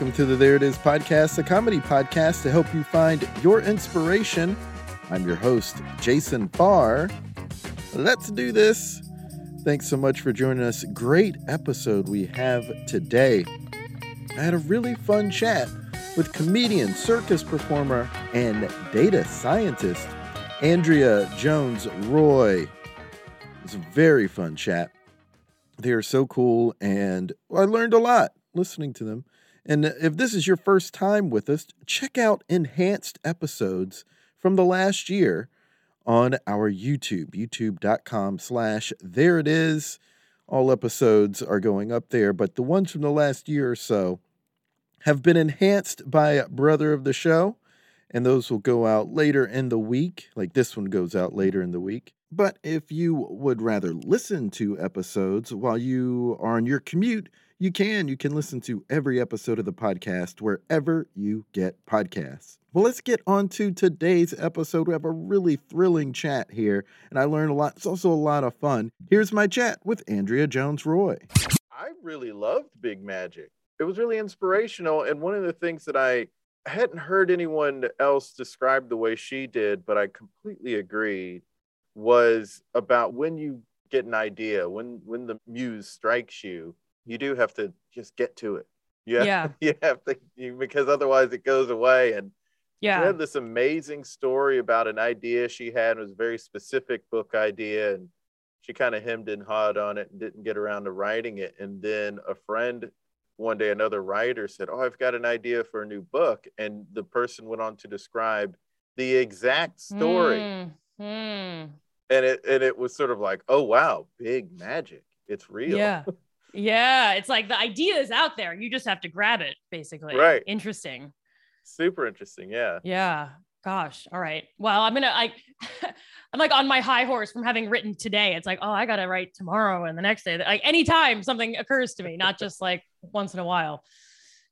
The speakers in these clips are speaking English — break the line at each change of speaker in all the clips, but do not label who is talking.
Welcome to the There It Is podcast, a comedy podcast to help you find your inspiration. I'm your host, Jason Farr. Let's do this. Thanks so much for joining us. Great episode we have today. I had a really fun chat with comedian, circus performer, and data scientist Andrea Jones Rooy. It was a very fun chat. They are so cool, and I learned a lot listening to them. And if this is your first time with us, check out enhanced episodes from the last year on our YouTube, youtube.com slash there it is. All episodes are going up there, but the ones from the last year or so have been enhanced by brother of the show, and those will go out later in the week. Like this one goes out later in the week. But if you would rather listen to episodes while you are on your commute, you can. You can listen to every episode of the podcast wherever you get podcasts. Well, let's get on to today's episode. We have a really thrilling chat here, and I learned a lot. It's also a lot of fun. Here's my chat with Andrea Jones Rooy.
I really loved Big Magic. It was really inspirational. And one of the things that I hadn't heard anyone else describe the way she did, but I completely agreed, was about when you get an idea, when when the muse strikes you, you do have to just get to it. You have,
Yeah.
you have to you, because otherwise it goes away. And she
Yeah.
had this amazing story about an idea she had. It was a very specific book idea, and she kind of hemmed and hawed on it and didn't get around to writing it. And then a friend, one day, another writer said, "Oh, I've got an idea for a new book," and the person went on to describe the exact story,
Mm, mm.
and it and it was sort of like, "Oh wow, big magic! It's real."
Yeah. Yeah. It's like the idea is out there. You just have to grab it, basically.
Right.
Interesting.
super interesting. Yeah.
Yeah. Gosh. All right. Well, I'm gonna I I'm like on my high horse from having written today. It's like, oh, I gotta write tomorrow and the next day. Like anytime something occurs to me, not just like once in a while.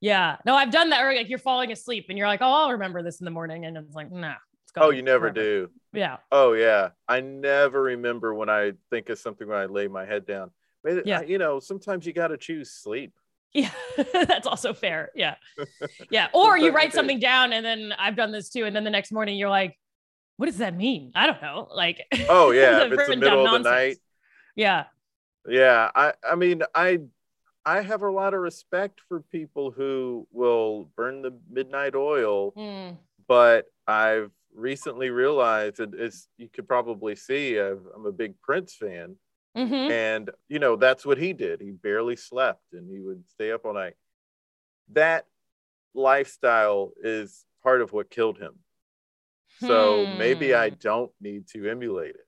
Yeah. No, I've done that. Or like you're falling asleep and you're like, oh, I'll remember this in the morning. And it's like, nah. It's gone oh,
you never
forever.
do.
Yeah.
Oh yeah, I never remember when I think of something when I lay my head down. But,
Yeah.
uh, you know, sometimes you got to choose sleep.
Yeah, that's also fair. Yeah. Yeah. Or you write something down and then I've done this too. And then the next morning you're like, what does that mean? I don't know. Like,
Oh yeah, if it's the middle of the night.
Yeah.
Yeah, I I mean I I have a lot of respect for people who will burn the midnight oil,
Mm,
but I've recently realized that it's you could probably see I've, I'm a big Prince fan,
mhm.
and you know that's what he did. He barely slept and he would stay up all night. That lifestyle is part of what killed him. So maybe I
Hmm.
don't need to emulate it.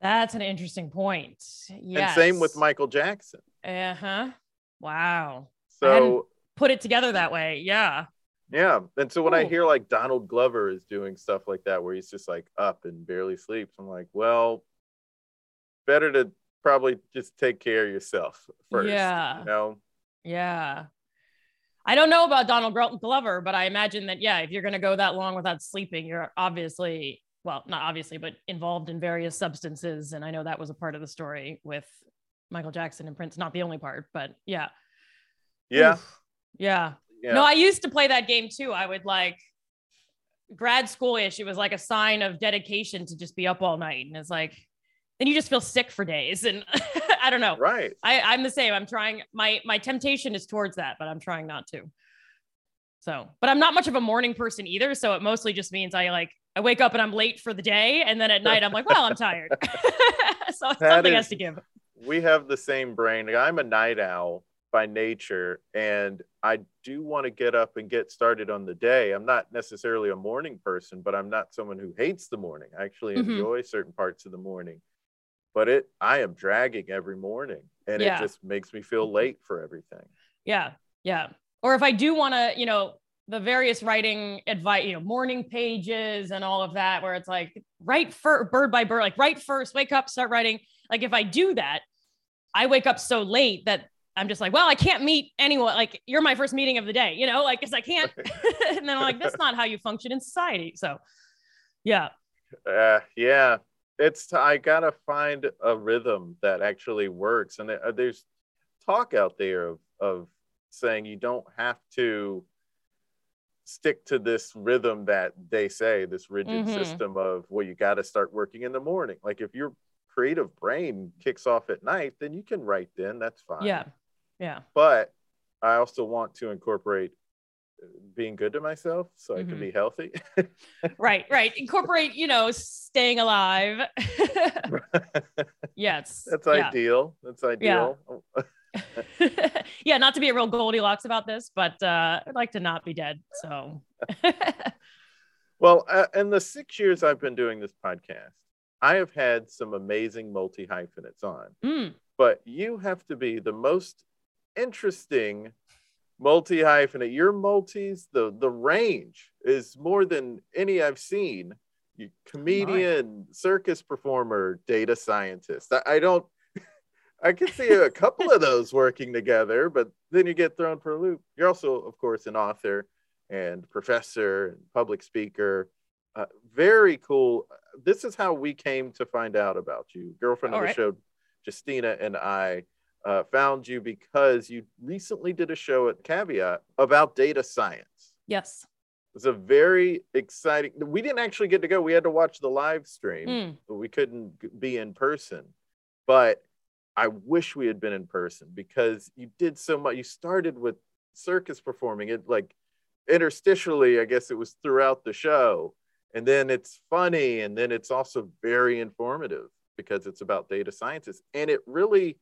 That's an interesting point. Yes.
And same with Michael Jackson.
Uh huh. Wow.
So
Put it together that way. Yeah.
Yeah. And so when I hear like Donald Glover is doing stuff like that, where he's just like up and barely sleeps, I'm like, well, better to probably just take care of yourself first.
Yeah.
You know?
Yeah. I don't know about Donald Glover, but I imagine that, yeah, if you're going to go that long without sleeping, you're obviously, well, not obviously, but involved in various substances. And I know that was a part of the story with Michael Jackson and Prince, not the only part, but yeah.
Yeah.
Oof. Yeah.
Yeah.
No, I used to play that game too. I would like grad school ish. It was like a sign of dedication to just be up all night. And it's like, then you just feel sick for days. And I don't know.
right.
I, I'm the same. I'm trying my my temptation is towards that, but I'm trying not to. So, but I'm not much of a morning person either. So it mostly just means I like I wake up and I'm late for the day, and then at night I'm like, well, I'm tired. so something has to give.
We have the same brain. I'm a night owl by nature, and I do want to get up and get started on the day. I'm not necessarily a morning person, but I'm not someone who hates the morning. I actually
Mhm.
enjoy certain parts of the morning. But it I am dragging every morning and
Yeah.
it just makes me feel late for everything.
Yeah, yeah. Or if I do want to, you know, the various writing advice, you know, morning pages and all of that, where it's like write for bird by bird, like write first, wake up, start writing. Like if I do that, I wake up so late that I'm just like, well, I can't meet anyone. Like you're my first meeting of the day, you know, like because I can't. and then I'm like, that's not how you function in society. So, yeah.
Uh, yeah, it's I gotta find a rhythm that actually works, and uh, there's talk out there of of saying you don't have to stick to this rhythm that they say this rigid
Mhm.
system of well you got to start working in the morning like if your creative brain kicks off at night then you can write then that's fine
Yeah. Yeah.
but i also want to incorporate being good to myself so i
Mhm.
can be healthy
Right. Right. Incorporate, you know, staying alive. yes.
That's
yeah.
ideal that's ideal
yeah, not to be a real Goldilocks about this, but uh, I'd like to not be dead. So,
Well, uh, in the six years I've been doing this podcast, I have had some amazing multi hyphenates on,
Mm,
but you have to be the most interesting multi hyphenate. Your multis, the the range is more than any I've seen. You comedian, circus performer, data scientist. I, I don't. I can see a couple of those working together, but then you get thrown for a loop. You're also, of course, an author and professor and public speaker. Uh, very cool. This is how we came to find out about you. Girlfriend
All
of the show, Justina, and I uh, found you because you recently did a show at Caveat about data science.
yes.
It was a very exciting. We didn't actually get to go. We had to watch the live stream
Mm,
but we couldn't be in person. But I wish we had been in person because you did so much. You started with circus performing it like interstitially, I guess it was throughout the show. And then it's funny. And then it's also very informative because it's about data scientists. And it really,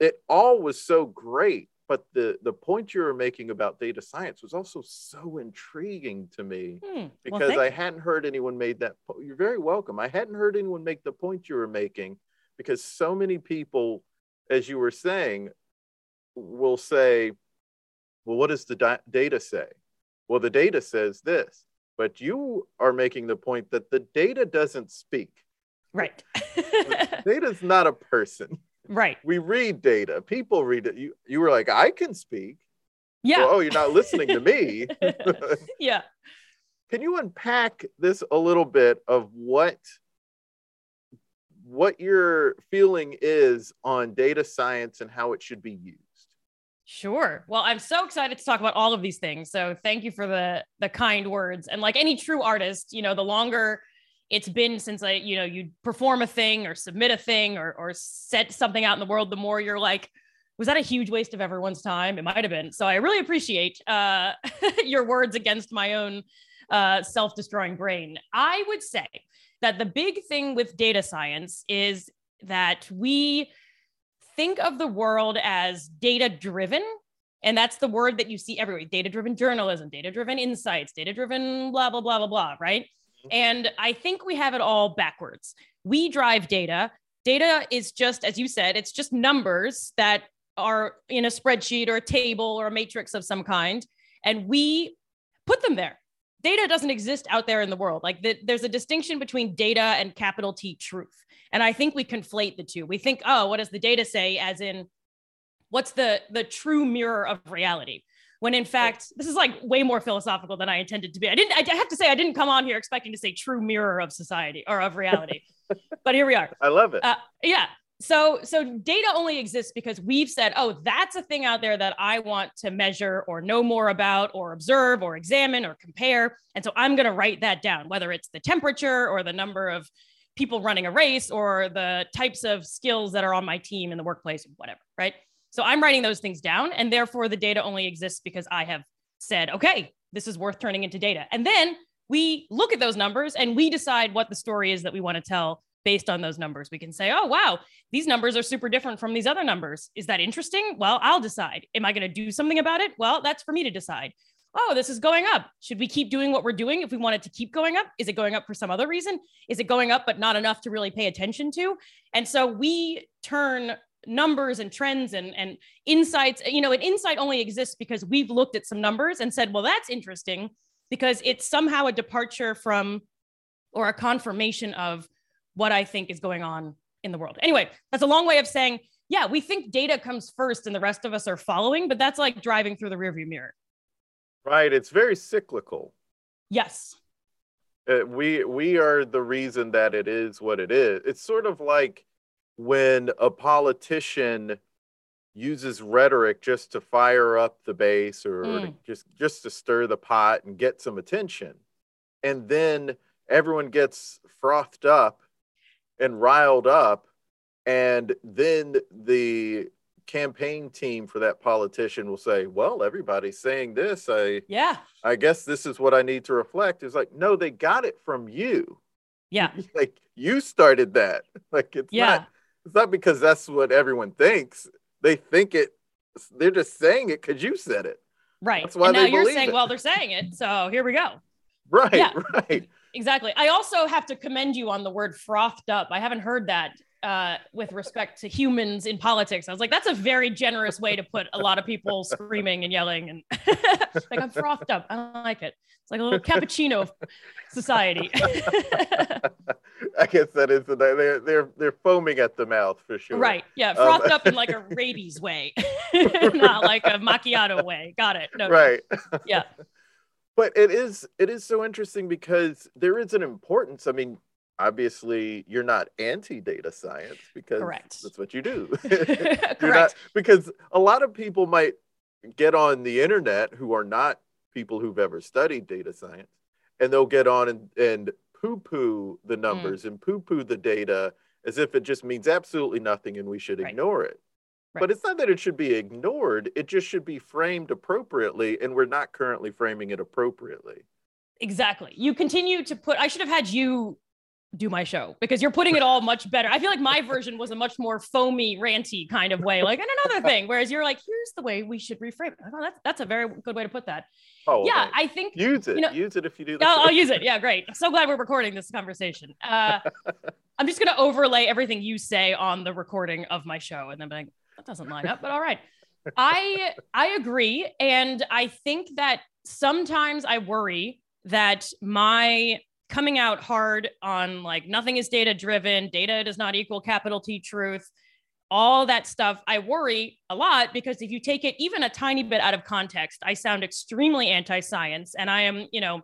it all was so great. But the, the point you were making about data science was also so intriguing to me
mm. Well,
because
thank
I hadn't heard anyone made that. po- You're very welcome. I hadn't heard anyone make the point you were making because so many people, as you were saying, will say, "Well, what does the da- data say?" Well, the data says this, but you are making the point that the data doesn't speak.
right.
Data is not a person.
Right.
We read data. People read it. You you were like, "I can speak."
Yeah.
Well, oh, you're not listening to me.
yeah.
can you unpack this a little bit of what what your feeling is on data science and how it should be used
Sure. Well, I'm so excited to talk about all of these things. So thank you for the the kind words. And like any true artist, you know, the longer it's been since I, you know, you perform a thing or submit a thing or or set something out in the world, the more you're like, was that a huge waste of everyone's time? It might have been. So I really appreciate uh, your words against my own uh, self-destroying brain. I would say that the big thing with data science is that we think of the world as data driven. And that's the word that you see everywhere data driven journalism, data driven insights, data driven blah, blah, blah, blah, blah, right? Mm-hmm. And I think we have it all backwards. We drive data. Data is just, as you said, it's just numbers that are in a spreadsheet or a table or a matrix of some kind. And we put them there. Data doesn't exist out there in the world. Like the, there's a distinction between data and capital T truth. And I think we conflate the two. We think, oh, what does the data say? As in, what's the the true mirror of reality? When in fact, this is like way more philosophical than I intended to be. I didn't. I have to say, I didn't come on here expecting to say true mirror of society or of reality, but here we are.
i love it
Uh, yeah. So so data only exists because we've said, oh, that's a thing out there that I want to measure or know more about or observe or examine or compare. And so I'm going to write that down, whether it's the temperature or the number of people running a race or the types of skills that are on my team in the workplace, whatever, right? So I'm writing those things down, and therefore the data only exists because I have said, okay, this is worth turning into data. And then we look at those numbers and we decide what the story is that we want to tell based on those numbers. We can say, oh, wow, these numbers are super different from these other numbers. Is that interesting? Well, I'll decide. Am I going to do something about it? Well, that's for me to decide. Oh, this is going up. Should we keep doing what we're doing if we want it to keep going up? Is it going up for some other reason? Is it going up, but not enough to really pay attention to? And so we turn numbers and trends and and insights you know an insight only exists because we've looked at some numbers and said well that's interesting because it's somehow a departure from or a confirmation of what i think is going on in the world. Anyway that's a long way of saying yeah we think data comes first and the rest of us are following but that's like driving through the rearview mirror.
Right. It's very cyclical.
Yes.
Uh, we we are the reason that it is what it is. It's sort of like when a politician uses rhetoric just to fire up the base or, mm. or just just to stir the pot and get some attention. And then everyone gets frothed up and riled up and then the campaign team for that politician will say well everybody's saying this. I
yeah.
I guess this is what i need to reflect. Is like no they got it from you.
Yeah.
Like you started that. Like it's yeah. not it's not because that's what everyone thinks. They think it. They're just saying it because you said it.
Right. That's why and now you're saying, it. well, they're saying it. So here we go.
Right. Yeah. Right.
Exactly. I also have to commend you on the word frothed up. I haven't heard that uh, with respect to humans in politics. I was like, that's a very generous way to put a lot of people screaming and yelling and like I'm frothed up. I don't like it. It's like a little cappuccino society.
I guess that is the they're they're they're foaming at the mouth for sure.
Right. Yeah. Um, frothed um, up in like a rabies way, not like a macchiato way. Got it.
No. Right.
Yeah.
But it is it is so interesting because there is an importance. I mean, obviously you're not anti data science because
Correct.
that's what you do.
Correct.
Not, because a lot of people might get on the internet who are not people who've ever studied data science and they'll get on and, and poo poo the mm. numbers mm. and poo poo the data as if it just means absolutely nothing and we should right. ignore it. Right. But it's not that it should be ignored, it just should be framed appropriately, and we're not currently framing it appropriately.
Exactly. You continue to put, I should have had you do my show because you're putting it all much better. I feel like my version was a much more foamy, ranty kind of way, like and another thing. Whereas you're like, here's the way we should reframe it. Oh, that's that's a very good way to put that. Oh, yeah, I think
use it. You know, use it if you do.
I'll, I'll, use it. Yeah, great. I'm so glad we're recording this conversation. Uh, I'm just gonna overlay everything you say on the recording of my show, and then be like, that doesn't line up, but all right. I I agree, and I think that sometimes I worry that my coming out hard on like nothing is data driven, data does not equal capital T truth, all that stuff. I worry a lot because if you take it even a tiny bit out of context, I sound extremely anti science and I am, you know,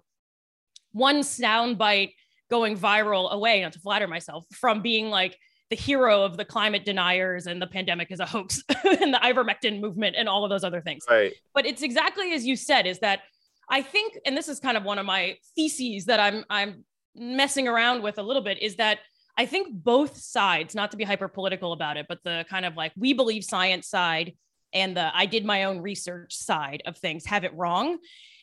one soundbite going viral away, not to flatter myself, from being like, the hero of the climate deniers and the pandemic is a hoax and the ivermectin movement and all of those other things.
Right.
But it's exactly as you said, is that I think, and this is kind of one of my theses that I'm I'm messing around with a little bit, is that I think both sides, not to be hyper political about it, but the kind of like we believe science side and the I did my own research side of things have it wrong.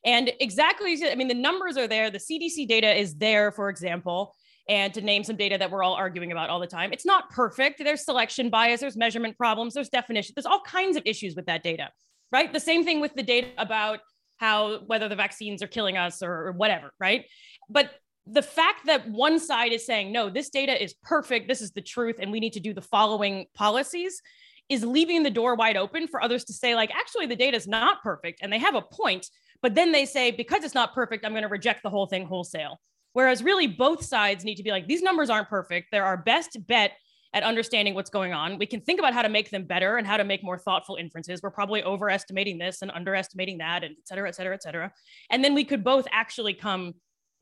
And exactly, I mean, the numbers are there. The CDC data is there, for example. And to name some data that we're all arguing about all the time, it's not perfect. There's selection bias, there's measurement problems, there's definition, there's all kinds of issues with that data, right? The same thing with the data about how whether the vaccines are killing us or, or whatever, right? But the fact that one side is saying, no, this data is perfect, this is the truth, and we need to do the following policies is leaving the door wide open for others to say, like, actually, the data is not perfect and they have a point. But then they say, because it's not perfect, I'm going to reject the whole thing wholesale. Whereas really both sides need to be like, these numbers aren't perfect. They're our best bet at understanding what's going on. We can think about how to make them better and how to make more thoughtful inferences. We're probably overestimating this and underestimating that, and et cetera, et cetera, et cetera. And then we could both actually come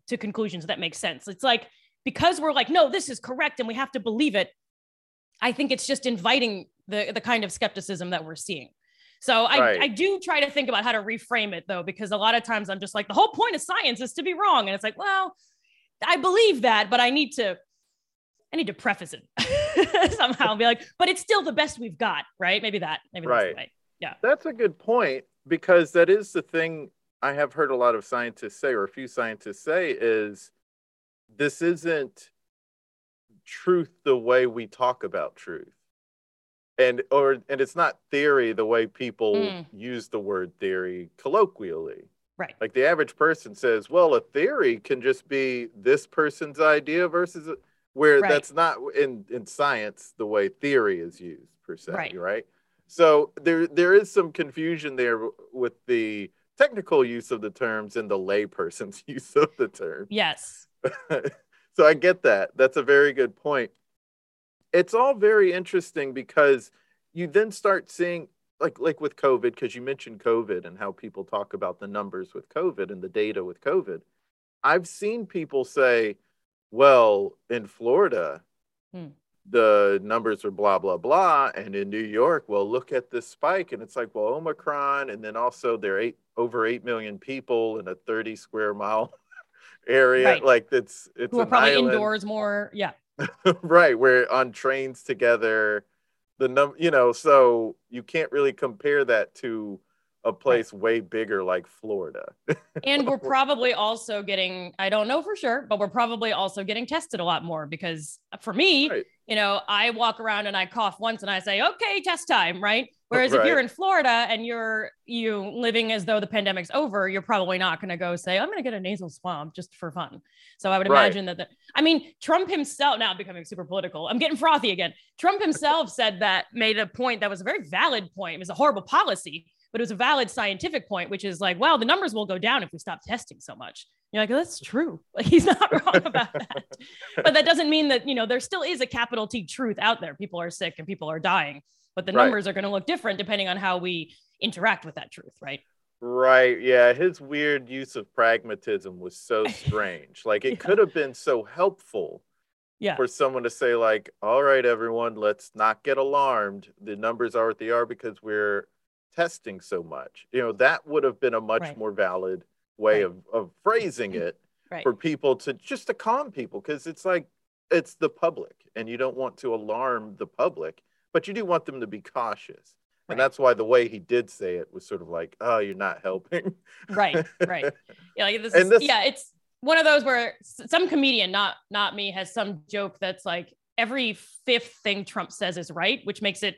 to conclusions that make sense. It's like because we're like, no, this is correct, and we have to believe it. I think it's just inviting the the kind of skepticism that we're seeing. So I, right. I do try to think about how to reframe it though, because a lot of times I'm just like, the whole point of science is to be wrong. And it's like, well, I believe that, but I need to I need to preface it somehow and be like, but it's still the best we've got, right? Maybe that, maybe right. that's right. Yeah.
That's a good point because that is the thing I have heard a lot of scientists say, or a few scientists say, is this isn't truth the way we talk about truth. And or and it's not theory the way people mm. use the word theory colloquially.
Right.
Like the average person says, well, a theory can just be this person's idea versus where
Right.
that's not in in science the way theory is used per se,
Right.
right? So there there is some confusion there with the technical use of the terms and the layperson's use of the term.
Yes.
so I get that. That's a very good point. It's all very interesting because you then start seeing like like with COVID because you mentioned COVID and how people talk about the numbers with COVID and the data with COVID. I've seen people say, "Well, in Florida,
Hmm.
the numbers are blah blah blah, and in New York, well, look at this spike." And it's like, well, Omicron, and then also there are eight over eight million people in a thirty square mile area.
Right.
Like it's it's
Who are probably
island.
indoors more. Yeah.
right we're on trains together the num you know so you can't really compare that to a place way bigger like florida
And we're probably also getting, I don't know for sure, but we're probably also getting tested a lot more because for me,
Right.
you know, I walk around and I cough once and I say, okay, test time, right? Whereas if you're in Florida and you're you living as though the pandemic's over, you're probably not going to go say, I'm going to get a nasal swab just for fun. So I would
Right.
imagine that, the, I mean, Trump himself, now becoming super political. I'm getting frothy again. Trump himself said that, made a point that was a very valid point. It was a horrible policy, but it was a valid scientific point, which is like, well, the numbers will go down if we stop testing so much. You're like, that's true. Like he's not wrong about that. But that doesn't mean that, you know, there still is a capital T truth out there. People are sick and people are dying, but the
Right.
numbers are going to look different depending on how we interact with that truth, right?
right yeah his weird use of pragmatism was so strange like it
Yeah.
could have been so helpful
Yeah.
for someone to say like all right everyone let's not get alarmed the numbers are what they are because we're testing so much you know that would have been a much
Right.
more valid way
Right.
of, of phrasing mm-hmm. it
Right.
for people to just to calm people because it's like it's the public and you don't want to alarm the public but you do want them to be cautious and that's why the way he did say it was sort of like oh you're not helping
right. Right. Yeah. Like this is,
this-
yeah, it's one of those where some comedian, not, not me, has some joke that's like every fifth thing Trump says is right, which makes it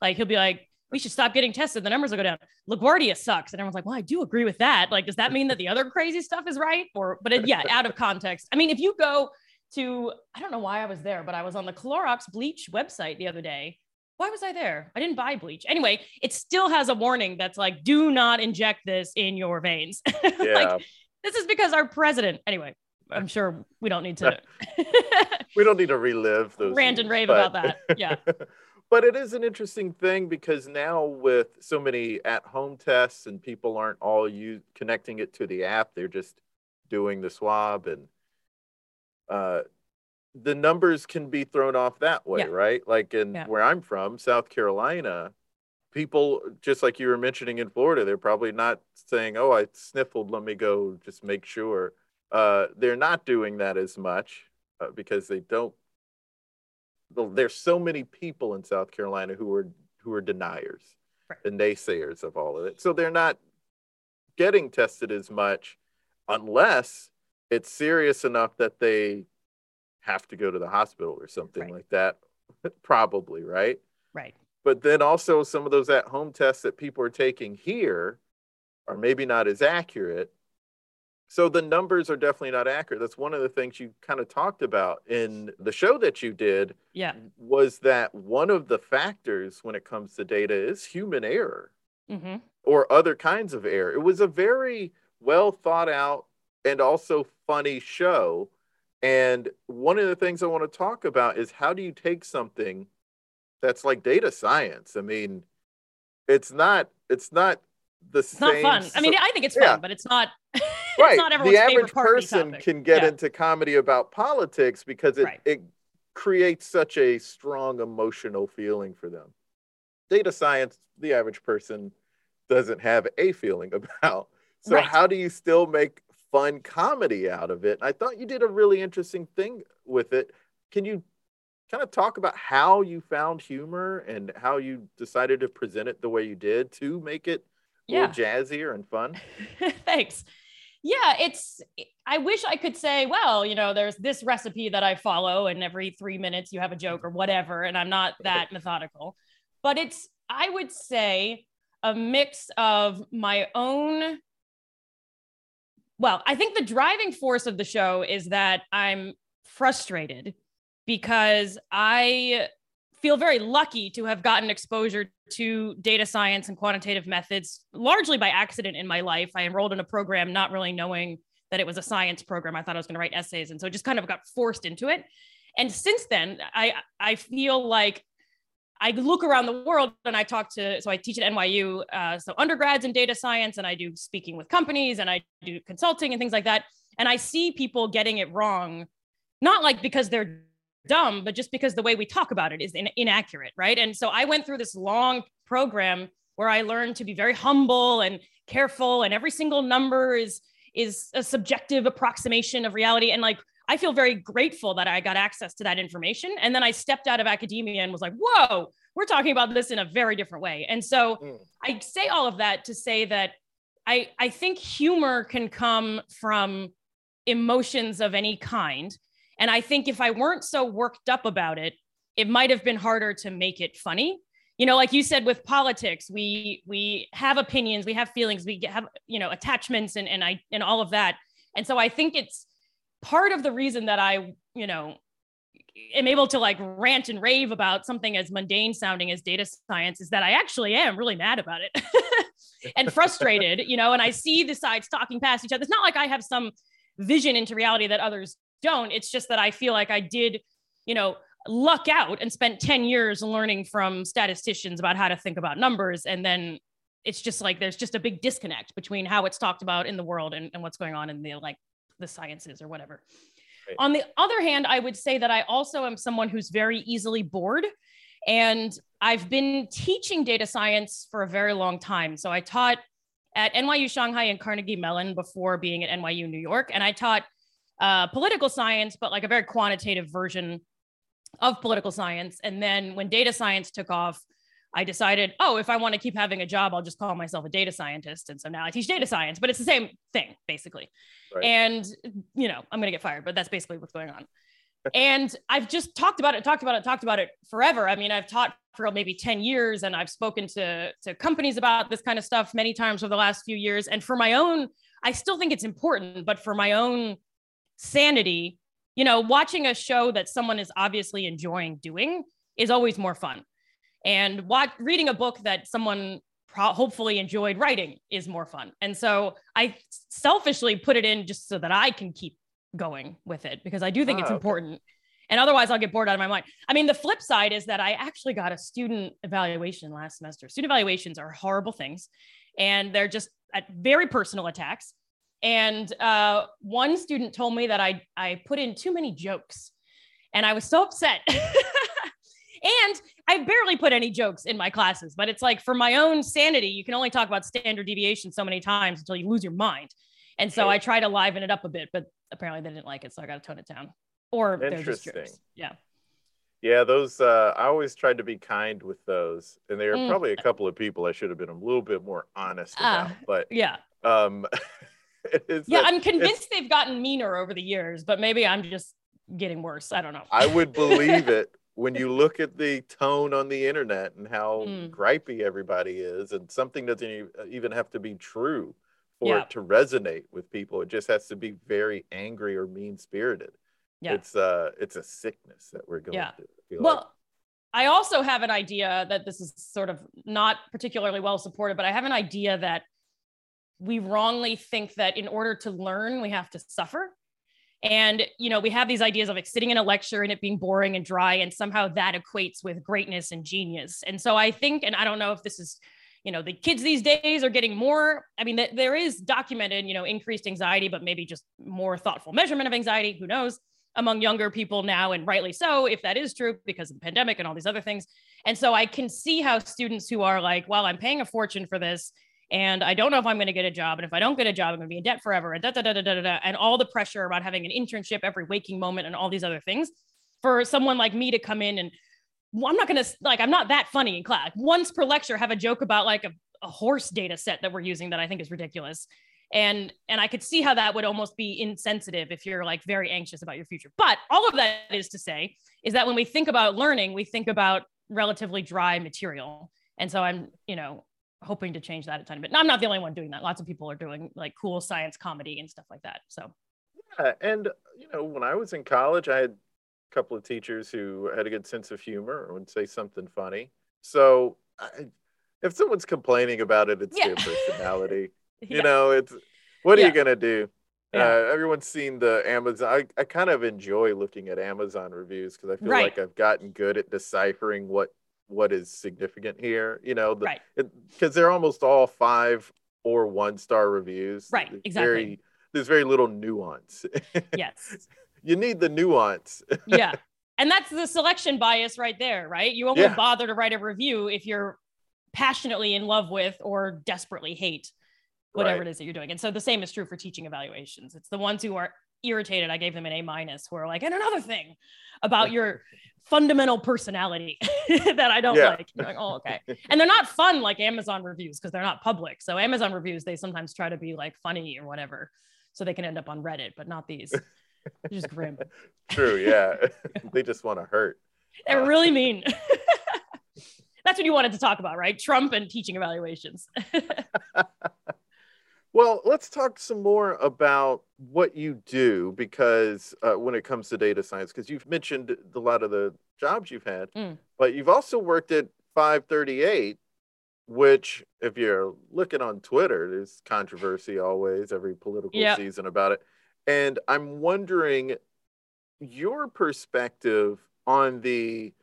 like, he'll be like, we should stop getting tested. The numbers will go down. LaGuardia sucks. And everyone's like, well, I do agree with that. Like, does that mean that the other crazy stuff is right? Or, but it, yeah, out of context. I mean, if you go to, I don't know why I was there, but I was on the Clorox bleach website the other day. Why was I there? I didn't buy bleach. Anyway, it still has a warning that's like, do not inject this in your veins.
yeah
like, this is because our president, anyway, I'm sure we don't need to
we don't need to relive those
rant and rave
but-
about that. Yeah.
but it is an interesting thing because now with so many at-home tests and people aren't all you connecting it to the app they're just doing the swab and uh the numbers can be thrown off that way
Yeah.
right like in
Yeah.
where i'm from south carolina people just like you were mentioning in florida they're probably not saying oh i sniffled let me go just make sure uh they're not doing that as much uh, because they don't there's so many people in South Carolina who are who are deniers
Right.
and naysayers of all of it. So they're not getting tested as much unless it's serious enough that they have to go to the hospital or something
Right.
like that. Probably, right?
Right.
But then also some of those at home tests that people are taking here are maybe not as accurate. So the numbers are definitely not accurate. That's one of the things you kind of talked about in the show that you did
Yeah.
was that one of the factors when it comes to data is human error
hmm
or other kinds of error. It was a very well thought out and also funny show. And one of the things I want to talk about is how do you take something that's like data science? I mean, it's not it's not the
It's not
same
fun. I mean, I think it's fun,
Yeah.
but it's not.
right.
it's not everyone's
the average person can get
Yeah.
into comedy about politics because it,
Right.
it creates such a strong emotional feeling for them. Data science, the average person doesn't have a feeling about. So
Right.
how do you still make fun comedy out of it? I thought you did a really interesting thing with it. Can you kind of talk about how you found humor and how you decided to present it the way you did to make it
Yeah.
little jazzier and fun?
Thanks. Yeah, it's I wish I could say, well, you know, there's this recipe that I follow and every 3 minutes you have a joke or whatever and I'm not that methodical. But it's I would say a mix of my own well, I think the driving force of the show is that I'm frustrated because I feel very lucky to have gotten exposure to data science and quantitative methods largely by accident in my life. I enrolled in a program not really knowing that it was a science program. I thought I was going to write essays. And so just kind of got forced into it. And since then, I, I feel like I look around the world and I talk to, so I teach at NYU, uh, so undergrads in data science, and I do speaking with companies and I do consulting and things like that. And I see people getting it wrong, not like because they're dumb, but just because the way we talk about it is in- inaccurate, right? And so I went through this long program where I learned to be very humble and careful, and every single number is is a subjective approximation of reality. And like I feel very grateful that I got access to that information. And then I stepped out of academia and was like, whoa, we're talking about this in a very different way. And so mm. I say all of that to say that I, I think humor can come from emotions of any kind. And I think if I weren't so worked up about it, it might have been harder to make it funny. You know, like you said with politics, we we have opinions, we have feelings, we have you know attachments and and I and all of that. And so I think it's part of the reason that I, you know, am able to like rant and rave about something as mundane sounding as data science is that I actually am really mad about it and frustrated, you know, and I see the sides talking past each other. It's not like I have some vision into reality that others don't. It's just that I feel like I did, you know, luck out and spent 10 years learning from statisticians about how to think about numbers. And then it's just like there's just a big disconnect between how it's talked about in the world and, and what's going on in the like the sciences or whatever. Right. On the other hand, I would say that I also am someone who's very easily bored. And I've been teaching data science for a very long time. So I taught at NYU Shanghai and Carnegie Mellon before being at NYU New York. And I taught uh, political science, but like a very quantitative version of political science. And then when data science took off, I decided, oh, if I want to keep having a job, I'll just call myself a data scientist. And so now I teach data science, but it's the same thing basically. Right. And, you know, I'm going to get fired, but that's basically what's going on. and I've just talked about it, talked about it, talked about it forever. I mean, I've taught for maybe 10 years and I've spoken to, to companies about this kind of stuff many times over the last few years. And for my own, I still think it's important, but for my own sanity, you know, watching a show that someone is obviously enjoying doing is always more fun. And what reading a book that someone pro- hopefully enjoyed writing is more fun. And so i selfishly put it in just so that i can keep going with it because i do think oh, it's ah, okay. important. And otherwise i'll get bored out of my mind. I mean the flip side is that i actually got a student evaluation last semester. Student evaluations are horrible things and they're just very personal attacks and uh, one student told me that I, I put in too many jokes and i was so upset And I barely put any jokes in my classes, but it's like for my own sanity, you can only talk about standard deviation so many times until you lose your mind. And so I try to liven it up a bit, but apparently they didn't like it, so I got to tone it down. Or they're just. Yeah.
Yeah, those uh, I always tried to be kind with those, and there are mm. probably a couple of people I should have been a little bit more honest uh, about. But
yeah,
um,
yeah, i I'm convinced they've gotten meaner over the years, but maybe I'm just getting worse. I don't know.
I would believe it when you look at the tone on the internet and how mm. gripey everybody is, and something doesn't uh, even have to be true for yeah. it to resonate with people. It just has to be very angry or mean spirited. Yeah. It's uh it's a sickness that we're going yeah. through.
Well, like. I also have an idea that this is sort of not particularly well supported, but I have an idea that we wrongly think that in order to learn, we have to suffer. And, you know, we have these ideas of like sitting in a lecture and it being boring and dry, and somehow that equates with greatness and genius. And so I think, and I don't know if this is, you know, the kids these days are getting more. I mean, th- there is documented, you know, increased anxiety, but maybe just more thoughtful measurement of anxiety. Who knows? Among younger people now, and rightly so, if that is true, because of the pandemic and all these other things. And so I can see how students who are like, well, I'm paying a fortune for this and I don't know if I'm going to get a job. And if I don't get a job, I'm going to be in debt forever. And da, da, da, da, da, da, and all the pressure about having an internship every waking moment and all these other things for someone like me to come in and well, I'm not going to like, I'm not that funny in class. Once per lecture, have a joke about like a, a horse data set that we're using that I think is ridiculous. And, and I could see how that would almost be insensitive if you're like very anxious about your future. But all of that is to say is that when we think about learning, we think about relatively dry material. And so I'm, you know, hoping to change that a tiny bit. I'm not the only one doing that. Lots of people are doing like cool science comedy and stuff like that. So
yeah, and you know, when I was in college, I had a couple of teachers who had a good sense of humor and would say something funny. So I, if someone's complaining about it, it's
Yeah.
their personality. You know, it's what are
Yeah.
you gonna do?
Yeah.
Uh, everyone's seen the Amazon. I, I kind of enjoy looking at Amazon reviews because I feel
Right.
like I've gotten good at deciphering what what is significant here. You know, the,
Right.
because they're almost all five or one star reviews.
Right,
It's
exactly.
Very, there's very little nuance.
Yes.
you need the nuance.
yeah. And that's the selection bias right there, right? You only
Yeah.
bother to write a review if you're passionately in love with or desperately hate whatever
Right.
it is that you're doing. And so the same is true for teaching evaluations. It's the ones who are irritated. I gave them an A minus who are like, and another thing about your fundamental personality that I don't
Yeah.
like. You're like, oh, okay. And they're not fun like Amazon reviews because they're not public. So Amazon reviews, they sometimes try to be like funny or whatever. So they can end up on Reddit, but not these. They're just grim.
True. Yeah. they just want to hurt.
They're uh. really mean. That's what you wanted to talk about, right? Trump and teaching evaluations.
Well, let's talk some more about what you do because uh, when it comes to data science, because you've mentioned a lot of the jobs you've had,
Mm.
but you've also worked at 538, which, if you're looking on Twitter, there's controversy always, every political
Yep.
season about it. And I'm wondering your perspective on the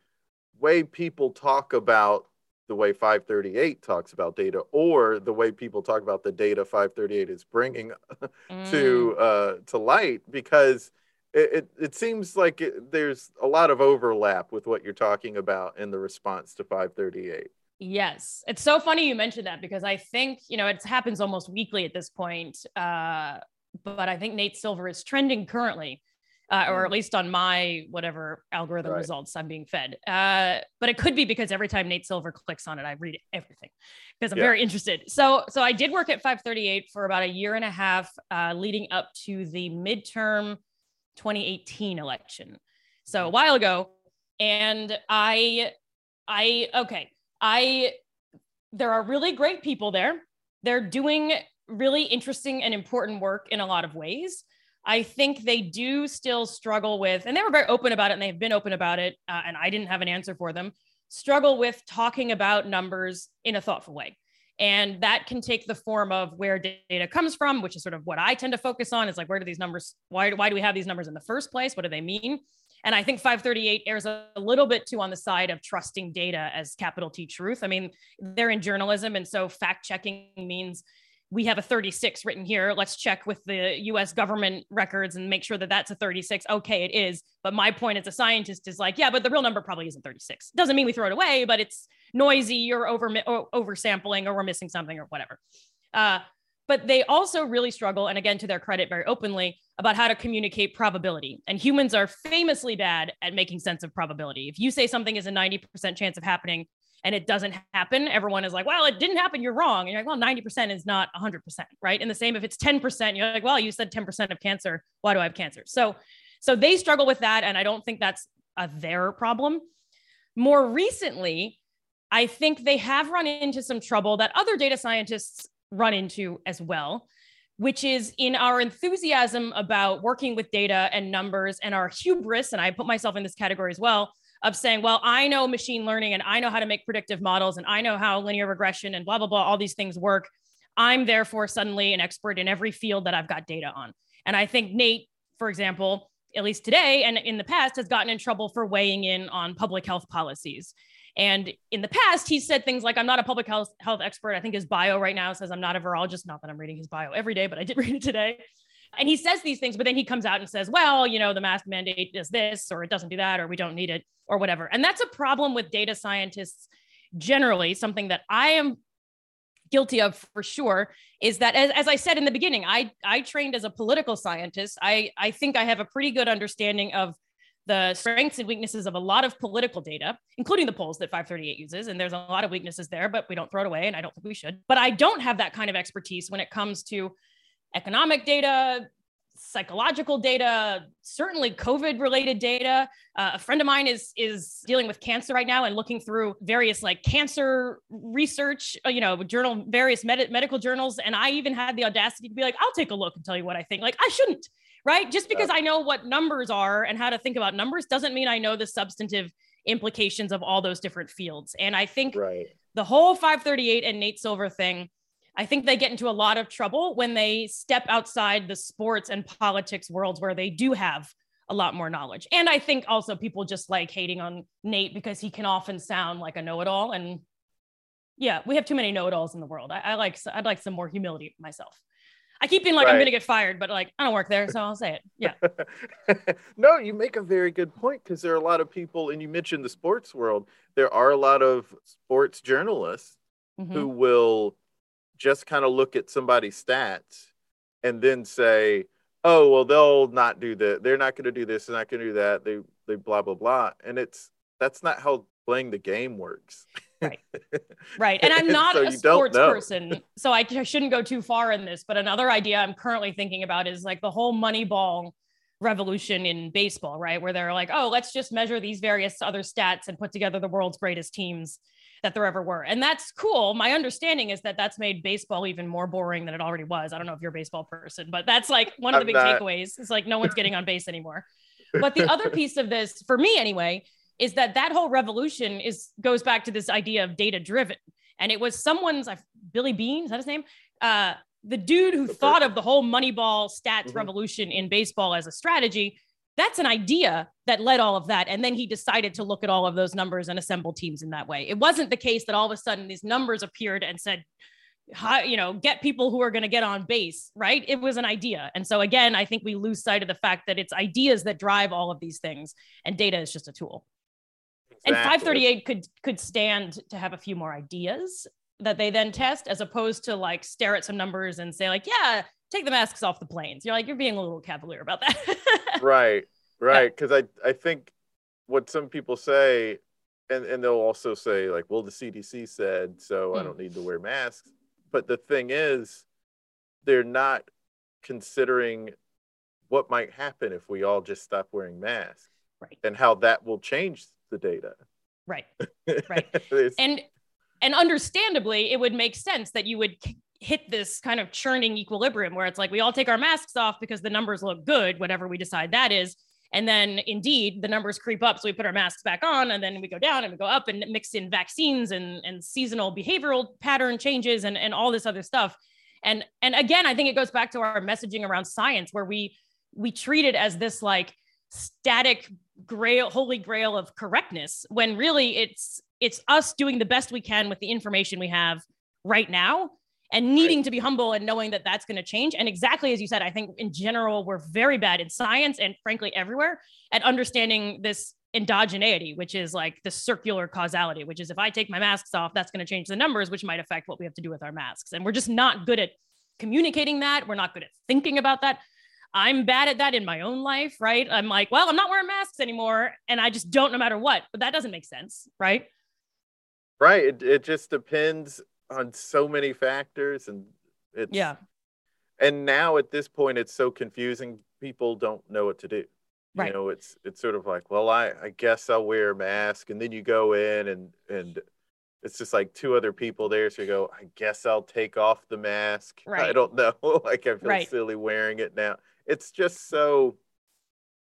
way people talk about the way 538 talks about data or the way people talk about the data 538 is bringing
Mm.
to uh, to light because it, it, it seems like it, there's a lot of overlap with what you're talking about in the response to 538
Yes. It's so funny you mentioned that because I think, you know, it happens almost weekly at this point. Uh, but I think Nate Silver is trending currently, uh, or at least on my whatever algorithm
Right.
results I'm being fed. Uh, but it could be because every time Nate Silver clicks on it, I read everything because I'm
Yeah.
very interested. So, so I did work at 538 for about a year and a half, uh, leading up to the midterm 2018 election. So a while ago, and I, I okay, I there are really great people there. They're doing really interesting and important work in a lot of ways. I think they do still struggle with, and they were very open about it, and they've been open about it, uh, and I didn't have an answer for them. Struggle with talking about numbers in a thoughtful way. And that can take the form of where data comes from, which is sort of what I tend to focus on is like, where do these numbers, why, why do we have these numbers in the first place? What do they mean? And I think 538 errs a, a little bit too on the side of trusting data as capital T truth. I mean, they're in journalism. And so fact checking means we have a 36 written here. Let's check with the US government records and make sure that that's a 36. Okay, it is. But my point as a scientist is like, yeah, but the real number probably isn't 36. Doesn't mean we throw it away, but it's noisy or over oversampling or we're missing something or whatever. Uh, but they also really struggle, and again, to their credit, very openly about how to communicate probability. And humans are famously bad at making sense of probability. If you say something is a 90% chance of happening and it doesn't happen, everyone is like, well, it didn't happen. You're wrong. And you're like, well, 90% is not 100%, right? And the same if it's 10%, you're like, well, you said 10% of cancer. Why do I have cancer? So, so they struggle with that. And I don't think that's a their problem. More recently, I think they have run into some trouble that other data scientists run into as well, which is in our enthusiasm about working with data and numbers and our hubris. And I put myself in this category as well of saying, well, I know machine learning and I know how to make predictive models and I know how linear regression and blah, blah, blah, all these things work. I'm therefore suddenly an expert in every field that I've got data on. And I think Nate, for example, at least today and in the past, has gotten in trouble for weighing in on public health policies. And in the past, he said things like, I'm not a public health, health expert. I think his bio right now says I'm not a virologist. Not that I'm reading his bio every day, but I did read it today. And he says these things, but then he comes out and says, well, you know, the mask mandate does this, or it doesn't do that, or we don't need it, or whatever. And that's a problem with data scientists generally, something that I am guilty of for sure is that as, as i said in the beginning i i trained as a political scientist. I i think i have a pretty good understanding of the strengths and weaknesses of a lot of political data including the polls that 538 uses and there's a lot of weaknesses there but we don't throw it away and i don't think we should. But i don't have that kind of expertise when it comes to economic data psychological data certainly covid related data uh, a friend of mine is is dealing with cancer right now and looking through various like cancer research uh, you know journal various med- medical journals and i even had the audacity to be like i'll take a look and tell you what i think like i shouldn't right? Just because I know what numbers are and how to think about numbers doesn't mean I know the substantive implications of all those different fields. And I think
Right.
the whole 538 and Nate Silver thing, I think they get into a lot of trouble when they step outside the sports and politics worlds where they do have a lot more knowledge. And I think also people just like hating on Nate because he can often sound like a know-it-all. And yeah, we have too many know-it-alls in the world. I, I like I'd like some more humility myself. I keep being like I'm gonna get fired, but like I don't work there, so I'll say it. Yeah.
no, you make a very good point because there are a lot of people, and you mentioned the sports world. There are a lot of sports journalists
Mhm.
who will just kind of look at somebody's stats and then say, "Oh, well, they'll not do that. They're not going to do this. They're not going to do that. They they blah blah blah." And it's that's not how playing the game works.
Right. Right. And I'm not
So
a sports person, so I, I shouldn't go too far in this. But another idea I'm currently thinking about is like the whole Moneyball revolution in baseball, right? Where they're like, oh, let's just measure these various other stats and put together the world's greatest teams that there ever were. And that's cool. My understanding is that that's made baseball even more boring than it already was. I don't know if you're a baseball person, but that's like one of the
I'm
big
not.
takeaways. It's like no one's getting on base anymore. But the other piece of this, for me anyway, is that that whole revolution is goes back to this idea of data driven and it was someone's I- Billy Beane is that his name uh the dude who thought of the whole moneyball stats
Mhm.
revolution in baseball as a strategy that's an idea that led all of that. And then he decided to look at all of those numbers and assemble teams in that way. It wasn't the case that all of a sudden these numbers appeared and said you know get people who are going to get on base right? It was an idea. And so again i think we lose sight of the fact that it's ideas that drive all of these things and data is just a tool. And 538 could could stand to have a few more ideas that they then test as opposed to like stare at some numbers and say like yeah take the masks off the planes you're like you're being a little cavalier about that
right right because i i think what some people say and and they'll also say like well the cdc said so i
Mm.
don't need to wear masks but the thing is they're not considering what might happen if we all just stop wearing masks
Right.
and how that will change the data
right Right. And and understandably it would make sense that you would hit this kind of churning equilibrium where it's like we all take our masks off because the numbers look good whatever we decide that is. And then indeed the numbers creep up. So we put our masks back on and then we go down and we go up and mix in vaccines and and seasonal behavioral pattern changes and and all this other stuff. And and again i think it goes back to our messaging around science where we we treat it as this like static grail holy grail of correctness when really it's it's us doing the best we can with the information we have right now and needing to be humble and knowing that that's going to change and exactly as you said i think in general we're very bad in science and frankly everywhere at understanding this endogeneity which is like the circular causality which is if i take my masks off that's going to change the numbers which might affect what we have to do with our masks and we're just not good at communicating that we're not good at thinking about that I'm bad at that in my own life, right? I'm like, well, I'm not wearing masks anymore and I just don't no matter what. But that doesn't make sense, right?
right it, it just depends on so many factors and it's
Yeah.
and now at this point it's so confusing people don't know what to do
Right.
you know it's it's sort of like well i i guess i'll wear a mask and then you go in and and it's just like two other people there so you go i guess i'll take off the mask
right.
i don't know like i feel
Right.
silly wearing it now it's just so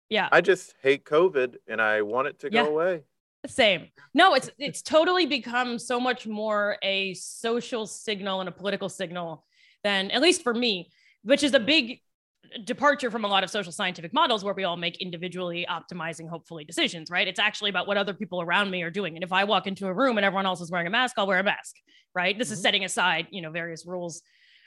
Yeah.
i just hate covid and i want it to
Yeah.
go away
Same. No, it's it's totally become so much more a social signal and a political signal than at least for me, which is a big departure from a lot of social scientific models where we all make individually optimizing hopefully decisions, right? It's actually about what other people around me are doing. And if I walk into a room and everyone else is wearing a mask, I'll wear a mask, right? This is
Mhm.
setting aside, you know, various rules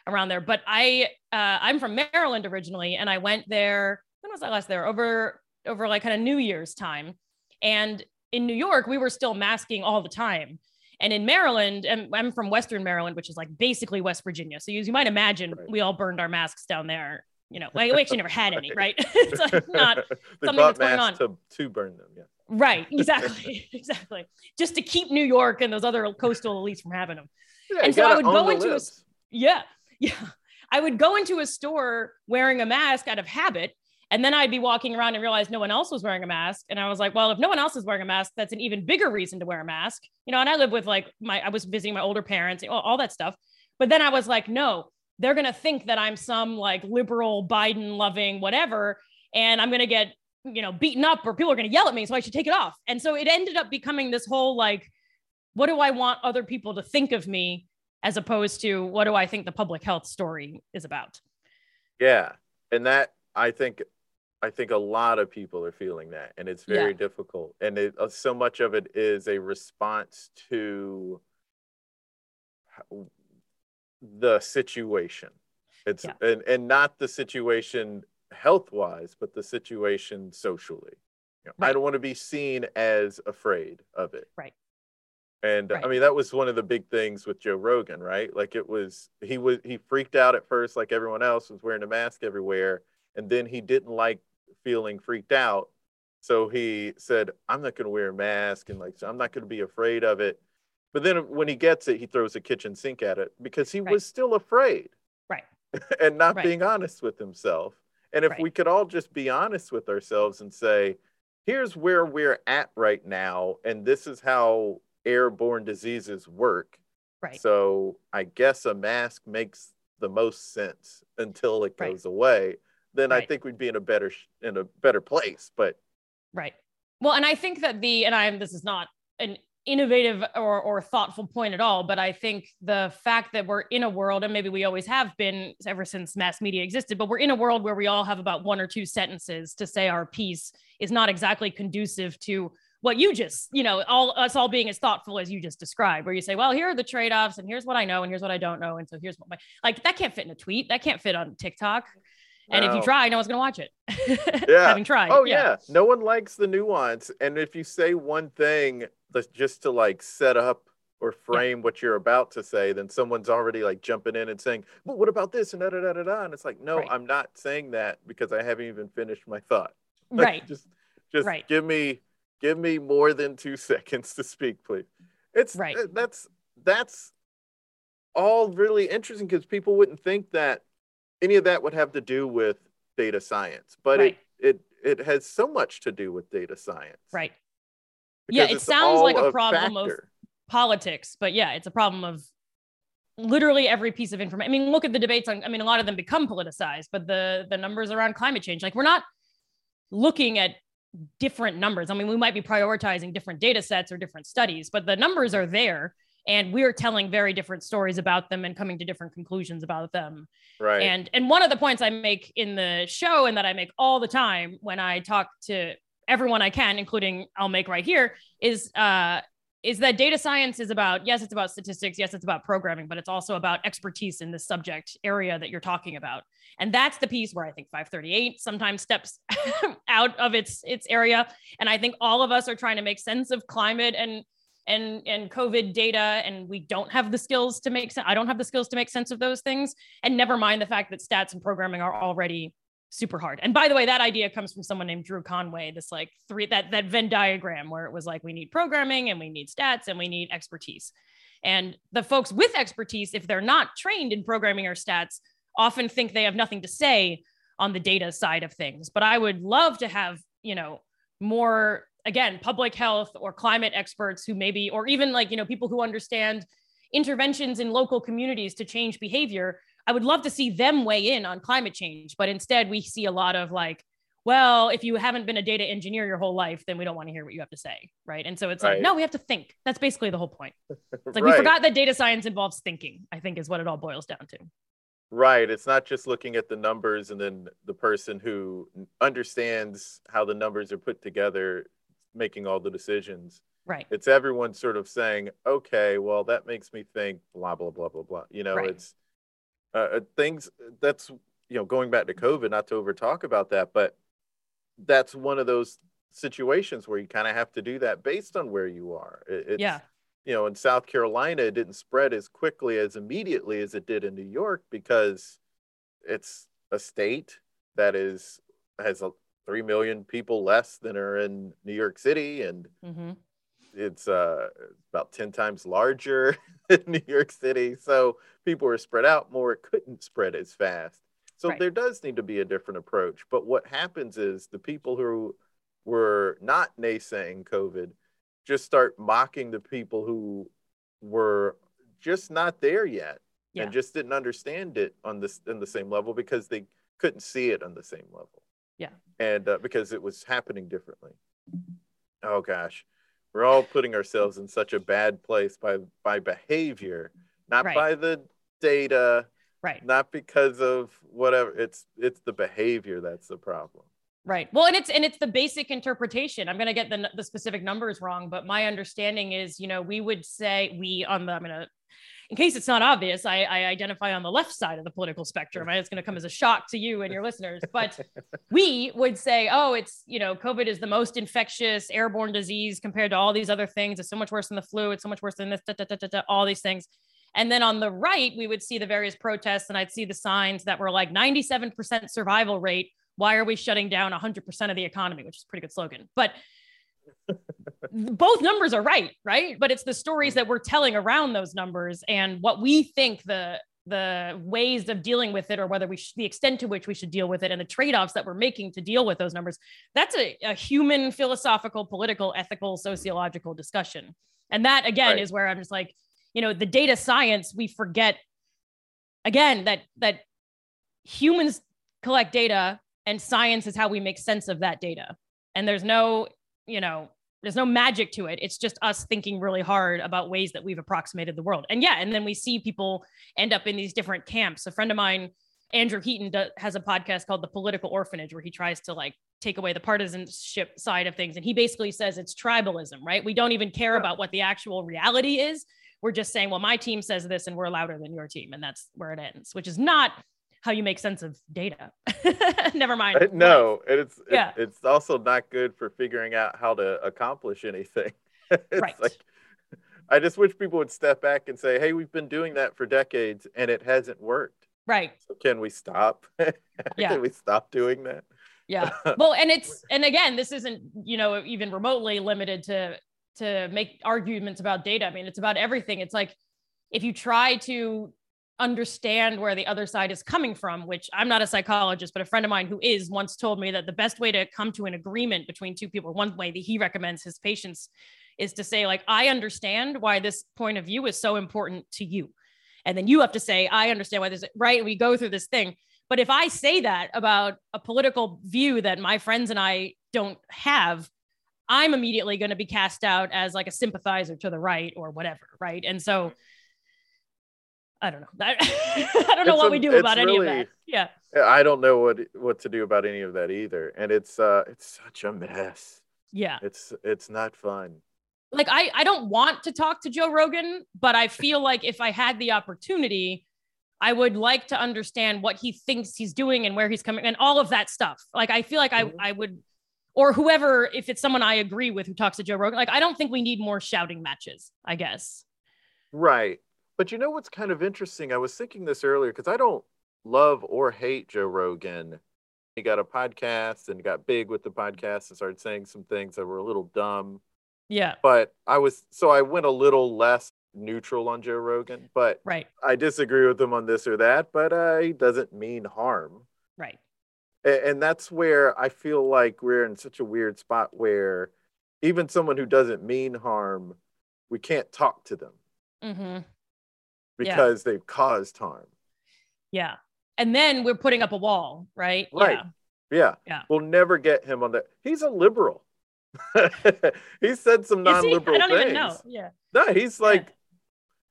around there. But I uh, I'm from Maryland originally and I went there when was I last there? Over over like kind of New Year's time. And in New York, we were still masking all the time. And in Maryland, and I'm from Western Maryland, which is like basically West Virginia. So as you might imagine,
Right.
we all burned our masks down there. You know, like we actually never had any, right? it's like not something that's going
on. to, to burn them yeah
right. Exactly. exactly. Just to keep New York and those other coastal elites from having them.
Yeah,
And so I would go into a. Yeah. Yeah. I would go into a store wearing a mask out of habit. And then I'd be walking around and realize no one else was wearing a mask. And I was like, well, if no one else is wearing a mask, that's an even bigger reason to wear a mask. You know, and I live with like my, I was visiting my older parents, all, all that stuff. But then I was like, no, they're going to think that I'm some like liberal Biden loving whatever and I'm going to get you know beaten up or people are going to yell at me so I should take it off. And so it ended up becoming this whole like what do I want other people to think of me as opposed to what do I think the public health story is about.
Yeah. And that I think I think a lot of people are feeling that and it's very
Yeah.
difficult and it, uh, so much of it is a response to the situation. It's
Yeah.
and, and not the situation health wise, but the situation socially. You know, I don't want to be seen as afraid of it.
Right.
And I mean, that was one of the big things with Joe Rogan, right? Like it was, he was, he freaked out at first, like everyone else was wearing a mask everywhere. And then he didn't like feeling freaked out. So he said, I'm not going to wear a mask and like, so I'm not going to be afraid of it. But then when he gets it, he throws a kitchen sink at it because he
Right.
was still afraid
Right.
and not
Right.
being honest with himself. And if
Right.
we could all just be honest with ourselves and say, here's where we're at right now, and this is how airborne diseases work.
Right.
So I guess a mask makes the most sense until it goes away. Then I think we'd be in a better in a better place. But
Right. Well, and I think that the and I'm this is not an innovative or or thoughtful point at all, but I think the fact that we're in a world and maybe we always have been ever since mass media existed, but we're in a world where we all have about one or two sentences to say our piece is not exactly conducive to what you just, you know, all us all being as thoughtful as you just described, where you say, well, here are the trade-offs and here's what I know and here's what I don't know. And so here's what my like that can't fit in a tweet. That can't fit on TikTok. And if you try, no one's gonna watch it.
Yeah.
Having tried.
oh yeah. no one likes the nuance. And if you say one thing that's just to like set up or frame what you're about to say, then someone's already like jumping in and saying, "But what about this?" and da da da da da. And it's like, no,
Right.
I'm not saying that because I haven't even finished my thought. Like,
Right.
just just
Right.
give me give me more than two seconds to speak, please. It's
Right.
uh, that's that's all really interesting because people wouldn't think that any of that would have to do with data science, but
Right.
it it it has so much to do with data science.
Right. Yeah, it sounds like a problem of- politics, but yeah, it's a problem of literally every piece of information. I mean, look at the debates on, I mean, a lot of them become politicized, but the the numbers around climate change, like we're not looking at different numbers. I mean, we might be prioritizing different data sets or different studies, but the numbers are there and we're telling very different stories about them and coming to different conclusions about them.
right.
And and one of the points I make in the show and that I make all the time when I talk to everyone I can, including I'll make right here, is uh is that data science is about yes, it's about statistics, yes, it's about programming, but it's also about expertise in the subject area that you're talking about. And that's the piece where I think 538 sometimes steps out of its its area. And I think all of us are trying to make sense of climate and and and covid data and we don't have the skills to make sense i don't have the skills to make sense of those things. And never mind the fact that stats and programming are already super hard. And by the way that idea comes from someone named drew conway this like three that that venn diagram where it was like we need programming and we need stats and we need expertise. And the folks with expertise if they're not trained in programming or stats often think they have nothing to say on the data side of things. But i would love to have you know more again public health or climate experts who maybe or even like you know people who understand interventions in local communities to change behavior i would love to see them weigh in on climate change. But instead we see a lot of like well if you haven't been a data engineer your whole life then we don't want to hear what you have to say right? And so it's like no we have to think. That's basically the whole point. It's like
right.
we forgot that data science involves thinking i think is what it all boils down to.
Right. It's not just looking at the numbers and then the person who understands how the numbers are put together making all the decisions.
right
It's everyone sort of saying, okay, well, that makes me think blah, blah, blah, blah, blah. You know,
Right.
it's uh, uh, things that's, you know, going back to COVID, not to over talk about that, but that's one of those situations where you kind of have to do that based on where you are. It, it's,
yeah
you know, in South Carolina, it didn't spread as quickly as immediately as it did in New York because it's a state that is has a, three million people less than are in New York City, and
hmm
it's uh, about ten times larger than New York City. So people are spread out more. It couldn't spread as fast. So
Right.
there does need to be a different approach. But what happens is the people who were not naysaying COVID just start mocking the people who were just not there yet.
Yeah.
and just didn't understand it on this in the same level because they couldn't see it on the same level.
Yeah.
And uh, because it was happening differently. Oh gosh, we're all putting ourselves in such a bad place by by behavior, not
Right.
by the data,
Right.
not because of whatever. It's it's the behavior that's the problem.
Right. Well, and it's and it's the basic interpretation. I'm going to get the the specific numbers wrong, but my understanding is, you know, we would say we on the I'm going to in case it's not obvious, I, I identify on the left side of the political spectrum. It's going to come as a shock to you and your listeners, but we would say, oh, it's you know, COVID is the most infectious airborne disease compared to all these other things. It's so much worse than the flu. It's so much worse than this. Da, da, da, da, da, all these things. And then on the right, we would see the various protests, and I'd see the signs that were like 97% survival rate why are we shutting down 100% of the economy which is a pretty good slogan but both numbers are right right? But it's the stories that we're telling around those numbers and what we think the the ways of dealing with it or whether we sh- the extent to which we should deal with it and the trade-offs that we're making to deal with those numbers that's a, a human philosophical political ethical sociological discussion. And that again
Right.
is where i'm just like you know the data science we forget again that that humans collect data and science is how we make sense of that data. And there's no you know there's no magic to it. It's just us thinking really hard about ways that we've approximated the world. And yeah and then we see people end up in these different camps. A friend of mine andrew heaton do, has a podcast called the political orphanage where he tries to like take away the partisanship side of things. And he basically says it's tribalism right? We don't even care about what the actual reality is. We're just saying well my team says this and we're louder than your team and that's where it ends which is not how you make sense of data never uh, mind
I- no, it's it-
Yeah.
it's also not good for figuring out how to accomplish anything. It's
Right.
like- I just wish people would step back and say, "Hey, we've been doing that for decades and it hasn't worked.
right
So can we stop?
Yeah.
can we stop doing that?"
yeah well and it's and again this isn't you know even remotely limited to to make arguments about data i mean it's about everything it's like if you try to understand where the other side is coming from which i'm not a psychologist but a friend of mine who is once told me that the best way to come to an agreement between two people one way that he recommends his patients is to say like i understand why this point of view is so important to you and then you have to say i understand why this right we go through this thing but if I say that about a political view that my friends and I don't have, I'm immediately going to be cast out as like a sympathizer to the right or whatever. Right. And so I don't know. I, I don't know
It's
what
a-
we do about any of that. Yeah.
I don't know what what to do about any of that either, and it's uh it's such a mess.
Yeah.
It's it's not fun.
Like I, I don't want to talk to Joe Rogan, but I feel like if I had the opportunity, I would like to understand what he thinks he's doing and where he's coming and all of that stuff. Like I feel like I,
Mhm.
I would or whoever, if it's someone I agree with who talks to Joe Rogan, like I don't think we need more shouting matches, I guess.
Right. But you know what's kind of interesting? I was thinking this earlier because I don't love or hate Joe Rogan. He got a podcast and got big with the podcast and started saying some things that were a little dumb.
Yeah.
But I was so I went a little less neutral on Joe Rogan, but
Right.
I disagree with him on this or that, but uh, he doesn't mean harm.
Right.
A- And that's where I feel like we're in such a weird spot where even someone who doesn't mean harm, we can't talk to them
Mm-hmm.
Because they've caused harm.
Yeah. And then we're putting up a wall, right?
Right.
Yeah.
Yeah.
Yeah.
We'll never get him on that. He's a liberal. he said some non-liberal
I don't
things.
even know. Yeah.
No, he's like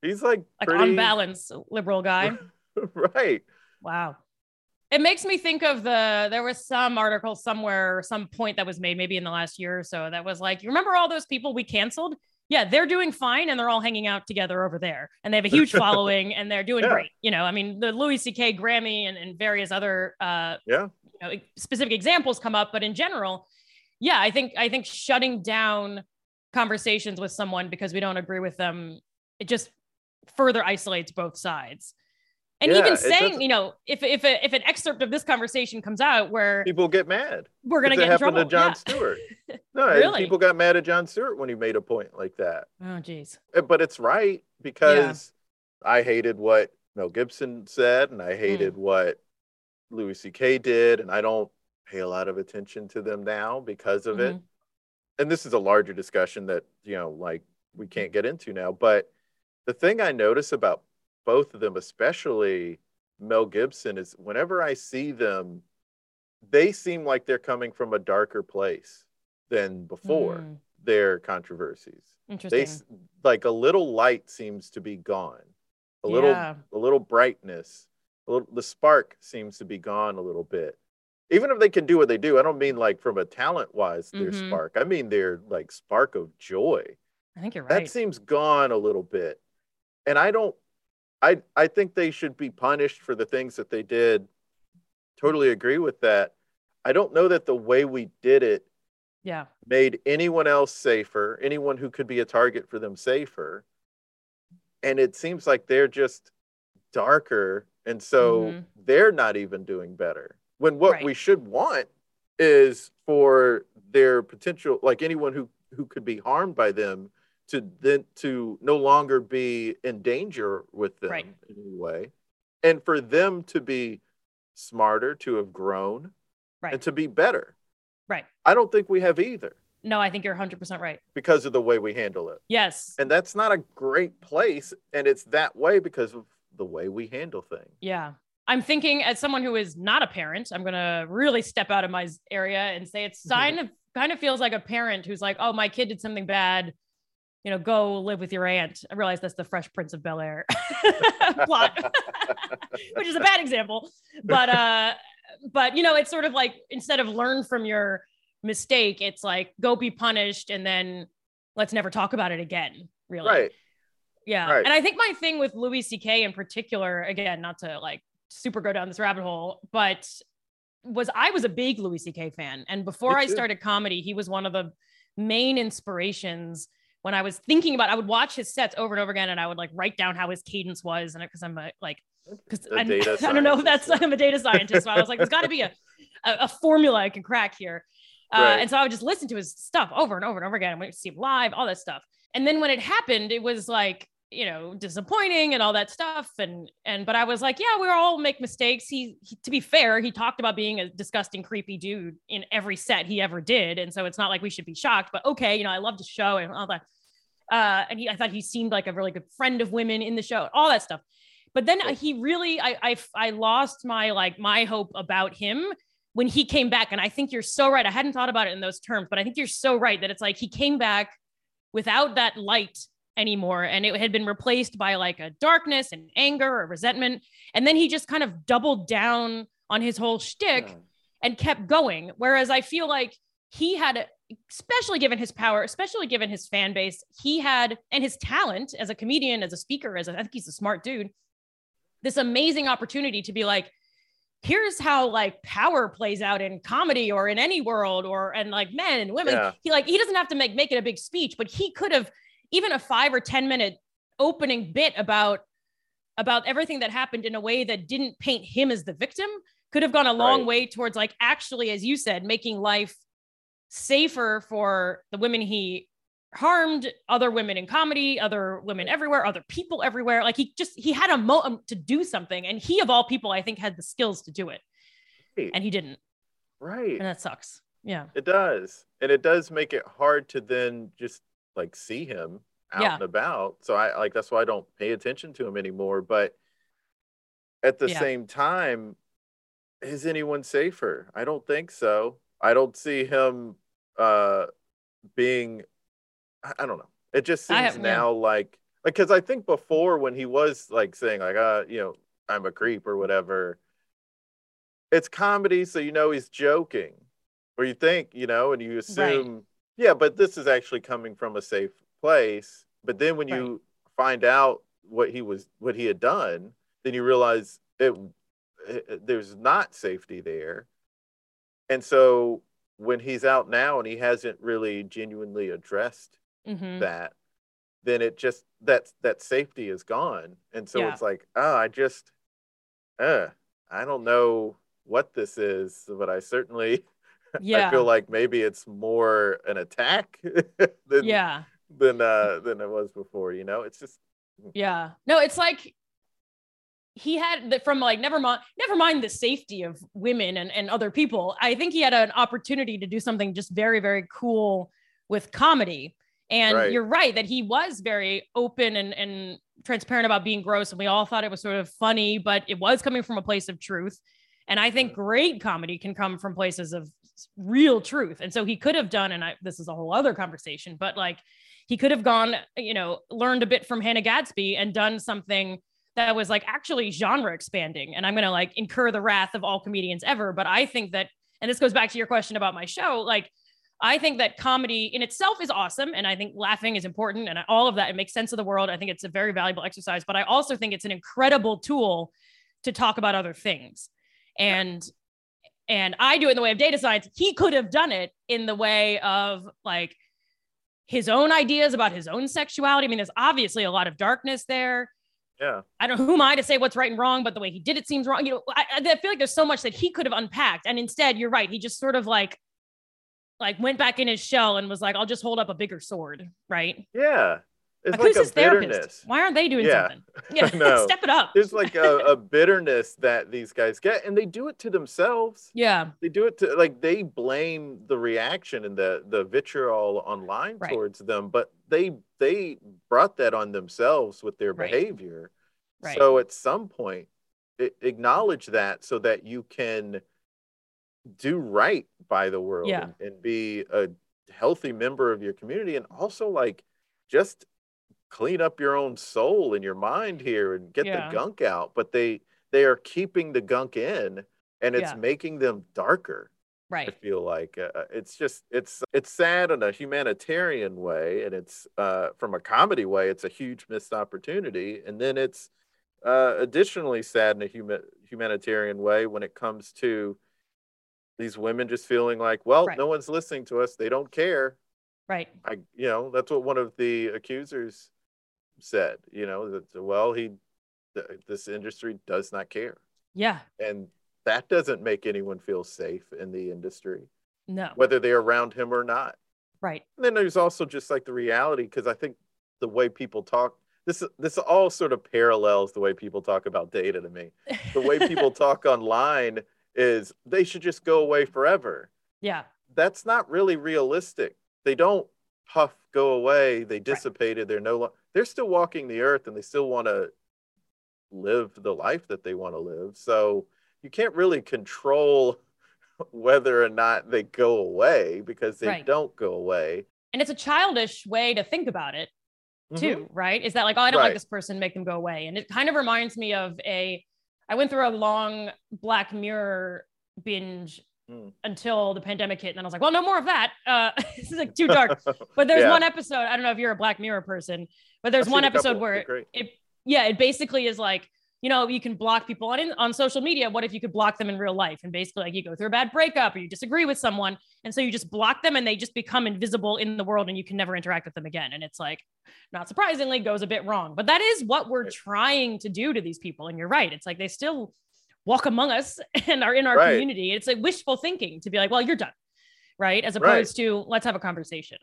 he's like
Like
pretty
on balance, liberal guy.
right.
Wow. It makes me think of the there was some article somewhere, some point that was made maybe in the last year or so that was like, you remember all those people we canceled? Yeah, they're doing fine and they're all hanging out together over there. And they have a huge following and they're doing
Yeah.
great. You know, I mean, the Louis C.K. Grammy and, and various other uh
Yeah.
you know, specific examples come up, but in general, yeah, I think I think shutting down conversations with someone because we don't agree with them, it just further isolates both sides. And
Yeah,
even saying, you know, if if a, if an excerpt of this conversation comes out where
People get mad.
we're going
to it
get in
happened
trouble,
to John
yeah.
Stewart. No,
Really?
people got mad at Jon Stewart when he made a point like that.
Oh, geez.
Uh, But it's right because I hated what Mel Gibson said and
Mm.
I hated what Louis C.K. did, and I don't pay a lot of attention to them now because of it.
Mhm.
And this is a larger discussion that, you know, like we can't get into now. But the thing I notice about both of them, especially Mel Gibson, is whenever I see them, they seem like they're coming from a darker place than before
Mm,
their controversies.
interesting.
They like a little light seems to be gone, a little
Yeah.
a little brightness, a little, the spark seems to be gone a little bit. Even if they can do what they do, I don't mean like from a talent wise their
Mhm.
spark. I mean their like spark of joy
I think you're right.
that seems gone a little bit and i don't i i think they should be punished for the things that they did totally agree with that i don't know that the way we did it
yeah.
made anyone else safer anyone who could be a target for them safer and it seems like they're just darker and so
Mhm.
they're not even doing better when what
Right.
we should want is for their potential like anyone who who could be harmed by them to then to no longer be in danger with them
Right.
in any way and for them to be smarter to have grown
Right.
and to be better
Right.
i don't think we have either
No, I think you're 100% right.
because of the way we handle it
Yes.
and that's not a great place and it's that way because of the way we handle things
Yeah. I'm thinking as someone who is not a parent, I'm going to really step out of my area and say it's kind of kind of feels like a parent who's like, "Oh, my kid did something bad. You know, go live with your aunt." I realize that's the Fresh Prince of Bel Air plot, which is a bad example. But uh but you know, it's sort of like instead of learn from your mistake, it's like go be punished and then let's never talk about it again, really.
right
Yeah.
Right.
And I think my thing with Louis C.K. in particular, again, not to like super go down this rabbit hole, but was I was a big Louis C.K. fan. And before I started comedy, he was one of the main inspirations when I was thinking about I would watch his sets over and over again and I would like write down how his cadence was. And because I'm a, like, because I, I don't know if that's I'm a data scientist. So I was like, there's got to be a, a, a formula I can crack here. Uh,
Right.
And so I would just listen to his stuff over and over and over again. and wait to see him live, all that stuff. And then when it happened, it was like, you know, disappointing and all that stuff. And and but I was like, yeah, we all make mistakes. He, he to be fair, he talked about being a disgusting, creepy dude in every set he ever did. And so it's not like we should be shocked, but okay, you know, I loved the show and all that. Uh, and he, I thought he seemed like a really good friend of women in the show, all that stuff. But then he really, I, I, I lost my like my hope about him when he came back. And I think you're so right. I hadn't thought about it in those terms, but I think you're so right that it's like he came back without that light anymore and it had been replaced by like a darkness and anger or resentment and then he just kind of doubled down on his whole shtick
Yeah.
and kept going whereas i feel like he had especially given his power especially given his fan base he had and his talent as a comedian as a speaker as a, i think he's a smart dude this amazing opportunity to be like here's how like power plays out in comedy or in any world or and like men and women
Yeah.
he like he doesn't have to make make it a big speech but he could have even a five or ten minute opening bit about about everything that happened in a way that didn't paint him as the victim could have gone a long
Right.
way towards like actually as you said making life safer for the women he harmed other women in comedy other women everywhere other people everywhere. Like he just he had a mo to do something and he of all people i think had the skills to do it.
Right.
and he didn't.
Right.
And that sucks. Yeah.
It does. And it does make it hard to then just like see him out
Yeah.
and about. So I like that's why I don't pay attention to him anymore. But at the
Yeah.
same time, is anyone safer? I don't think so. I don't see him uh being I, don't know. It just seems
have- yeah.
now like like because I think before when he was like saying like uh you know I'm a creep or whatever, it's comedy, so you know he's joking, or you think you know, and you assume yeah, but this is actually coming from a safe place. But then when you find out what he was what he had done, then you realize it, it there's not safety there, and so when he's out now and he hasn't really genuinely addressed
Mhm.
that then it just that that safety is gone and so
Yeah.
it's like oh i just uh i don't know what this is but i certainly
yeah
i feel like maybe it's more an attack than
yeah
than uh than it was before you know it's just
Yeah. No, it's like he had that from like never mind never mind the safety of women and, and other people. I think he had an opportunity to do something just very, very cool with comedy. And
Right.
you're right that he was very open and and transparent about being gross and we all thought it was sort of funny, but it was coming from a place of truth. And I think great comedy can come from places of real truth. And so he could have done, and I, this is a whole other conversation, but like he could have gone, you know, learned a bit from Hannah Gadsby and done something that was like actually genre expanding. And I'm going to like incur the wrath of all comedians ever. But I think that, and this goes back to your question about my show, like, I think that comedy in itself is awesome. And I think laughing is important and all of that. It makes sense of the world. I think it's a very valuable exercise, but I also think it's an incredible tool to talk about other things. And and I do it in the way of data science. He could have done it in the way of like his own ideas about his own sexuality. I mean, there's obviously a lot of darkness there.
Yeah.
I don't know who am I to say what's right and wrong, but the way he did it seems wrong. You know, I, I feel like there's so much that he could have unpacked. And instead, you're right. He just sort of like like went back in his shell and was like, I'll just hold up a bigger sword, right?
Yeah. It's
Like, who's
like
his
a
therapist?
bitterness.
Why aren't they doing
Yeah.
something? Yeah,
know.
step it up.
There's like a, a bitterness that these guys get, and they do it to themselves.
Yeah,
They do it to like they blame the reaction and the the vitriol online
Right.
towards them, but they they brought that on themselves with their
Right.
behavior.
right.
So at some point, a- acknowledge that so that you can do right by the world
Yeah.
and, and be a healthy member of your community and also like just clean up your own soul and your mind here and get
Yeah.
the gunk out but they they are keeping the gunk in and it's
Yeah.
making them darker
Right.
i feel like uh, it's just it's it's sad in a humanitarian way and it's uh from a comedy way it's a huge missed opportunity and then it's uh additionally sad in a human humanitarian way when it comes to these women just feeling like well
Right.
no one's listening to us they don't care
Right.
i you know that's what one of the accusers said you know that well he th- this industry does not care
Yeah.
and that doesn't make anyone feel safe in the industry
No.
whether they're around him or not.
Right.
And then there's also just like the reality, because I think the way people talk, this this all sort of parallels the way people talk about data to me. The way people talk online is they should just go away forever.
yeah.
That's not really realistic. They don't puff go away. They dissipated. They're no longer. They're still walking the earth, and they still want to live the life that they want to live. So you can't really control whether or not they go away because they
Right.
don't go away.
And it's a childish way to think about it
Mhm.
too, right? Is that like, oh, I don't like this person, make them go away. And it kind of reminds me of a, I went through a long Black Mirror binge
Mm.
until the pandemic hit. And then I was like, well, no more of that. Uh, this is like too dark. But there's
Yeah.
one episode, I don't know if you're a Black Mirror person, but there's
I've
one
seen a couple.
episode where it, yeah, it basically is like, you know, you can block people on on social media. What if you could block them in real life? And basically, like you go through a bad breakup or you disagree with someone, and so you just block them, and they just become invisible in the world, and you can never interact with them again. And it's like, not surprisingly, goes a bit wrong. But that is what we're
Right.
trying to do to these people. And you're right. It's like they still walk among us and are in our
Right.
community. It's like wishful thinking to be like, well, you're done, right? As
Right.
opposed to let's have a conversation.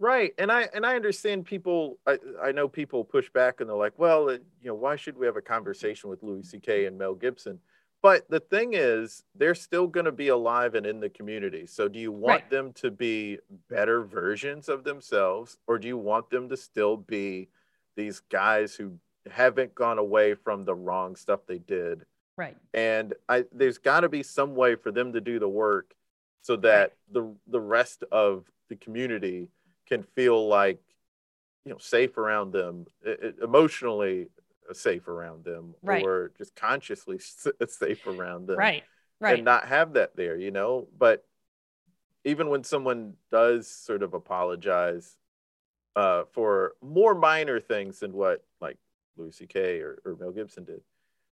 Right, and I and I understand people. I I know people push back and they're like, well, you know, why should we have a conversation with Louis C.K. and Mel Gibson? But the thing is, they're still going to be alive and in the community. So, do you want
Right.
them to be better versions of themselves, or do you want them to still be these guys who haven't gone away from the wrong stuff they did?
Right.
and I there's got to be some way for them to do the work so that the the rest of the community can feel like you know safe around them emotionally safe around them
Right.
or just consciously safe around them
Right. Right.
and not have that there you know but even when someone does sort of apologize uh, for more minor things than what like Louis C.K. or, or Mel Gibson did,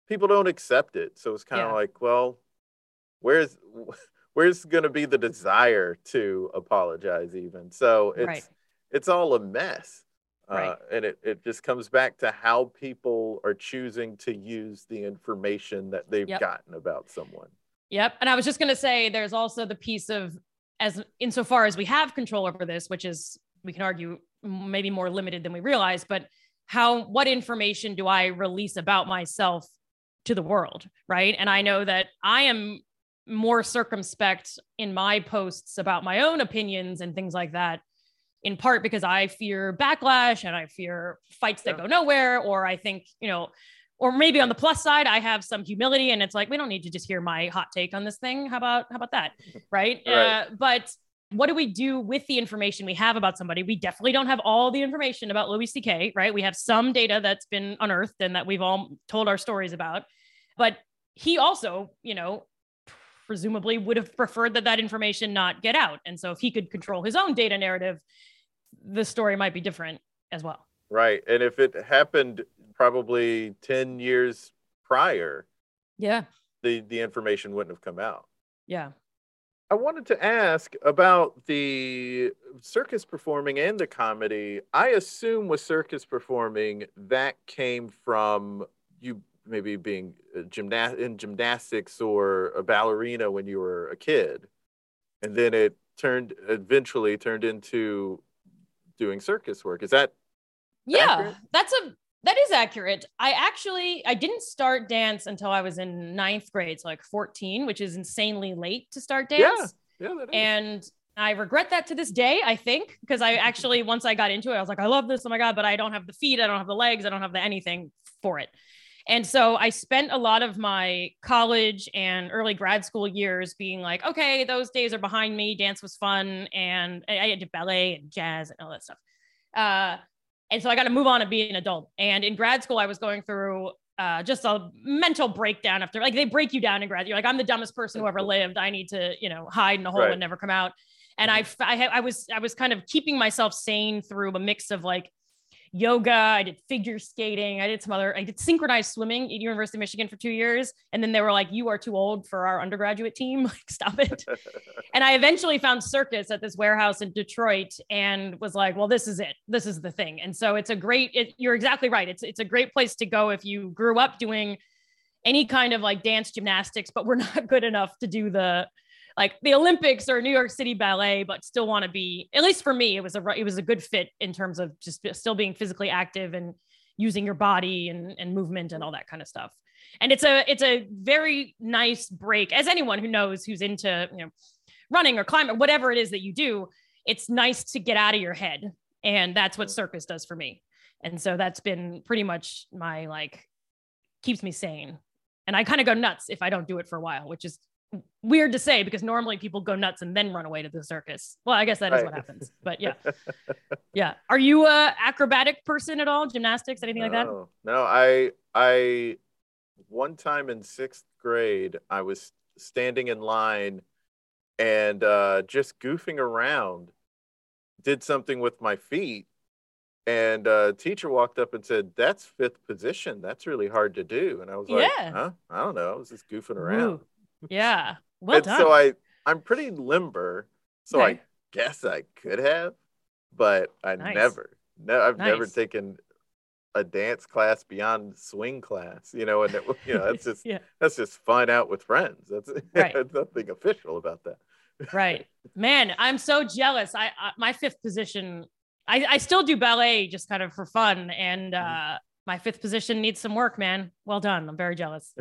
people don't accept it. So it's kind of
Yeah.
like, well, where's where's going to be the desire to apologize even? So it's
Right.
it's all a mess.
Right.
Uh, and it, it just comes back to how people are choosing to use the information that they've
Yep.
gotten about someone.
Yep. And I was just going to say there's also the piece of as insofar as we have control over this, which is we can argue maybe more limited than we realize, but how what information do I release about myself to the world, right? And I know that I am more circumspect in my posts about my own opinions and things like that in part because I fear backlash and I fear fights that
Yeah.
go nowhere, or I think, you know, or maybe on the plus side, I have some humility and it's like, we don't need to just hear my hot take on this thing. How about, how about that? Right.
Right.
Uh, but what do we do with the information we have about somebody? We definitely don't have all the information about Louis C.K., right? We have some data that's been unearthed and that we've all told our stories about. But he also, you know, presumably would have preferred that that information not get out. And so if he could control his own data narrative, the story might be different as well.
Right. And if it happened probably 10 years prior,
Yeah.
the, the information wouldn't have come out.
Yeah.
I wanted to ask about the circus performing and the comedy. I assume with circus performing, that came from you maybe being a gymna- in gymnastics or a ballerina when you were a kid. And then it turned eventually turned into doing circus work. Is that
Yeah.
Accurate?
That's a that is accurate. I actually I didn't start dance until I was in ninth grade, so like 14, which is insanely late to start dance.
yeah, that is.
And I regret that to this day, I think, because I actually, once I got into it, I was like, I love this. Oh my God, but I don't have the feet. I don't have the legs. I don't have the anything for it. And so I spent a lot of my college and early grad school years being like, okay, those days are behind me. Dance was fun. And I I did ballet and jazz and all that stuff. Uh, and so I got to move on and be an adult. And in grad school, I was going through uh, just a mental breakdown after like they break you down in grad. You're like, I'm the dumbest person who ever lived. I need to, you know, hide in a hole
Right.
and never come out. And I, I, I was, I was kind of keeping myself sane through a mix of like yoga. I did figure skating. I did some other, I did synchronized swimming at University of Michigan for two years. And then they were like, you are too old for our undergraduate team. Like, stop it. and I eventually found circus at this warehouse in Detroit and was like, well, this is it. This is the thing. And so it's a great, it, you're exactly right. It's, it's a great place to go if you grew up doing any kind of like dance gymnastics, but we're not good enough to do the, like the Olympics or New York City Ballet, but still want to be, at least for me, it was a, it was a good fit in terms of just still being physically active and using your body and, and movement and all that kind of stuff. And it's a, it's a very nice break as anyone who knows who's into, you know, running or climbing, whatever it is that you do, it's nice to get out of your head. And that's what mm. circus does for me. And so that's been pretty much my like keeps me sane. And I kind of go nuts if I don't do it for a while, which is weird to say because normally people go nuts and then run away to the circus. Well, I guess that is
Right.
what happens. But yeah. Yeah. Are you a acrobatic person at all? Gymnastics, anything like that?
No, no, I I one time in sixth grade, I was standing in line and uh, just goofing around, did something with my feet, and uh, teacher walked up and said, "That's fifth position. That's really hard to do." And I was like,
Yeah.
"Huh? I don't know. I was just goofing around."
Ooh, Yeah. Well
and
done.
so I I'm pretty limber, so
Okay.
I guess I could have, but I
Nice.
never, no, I've never taken a dance class beyond swing class, you know, and it, you know that's just
Yeah.
that's just fun out with friends. That's
Right.
nothing official about that.
right man i'm so jealous i, I my fifth position I, I still do ballet just kind of for fun and
Mm-hmm.
uh my fifth position needs some work man well done i'm very jealous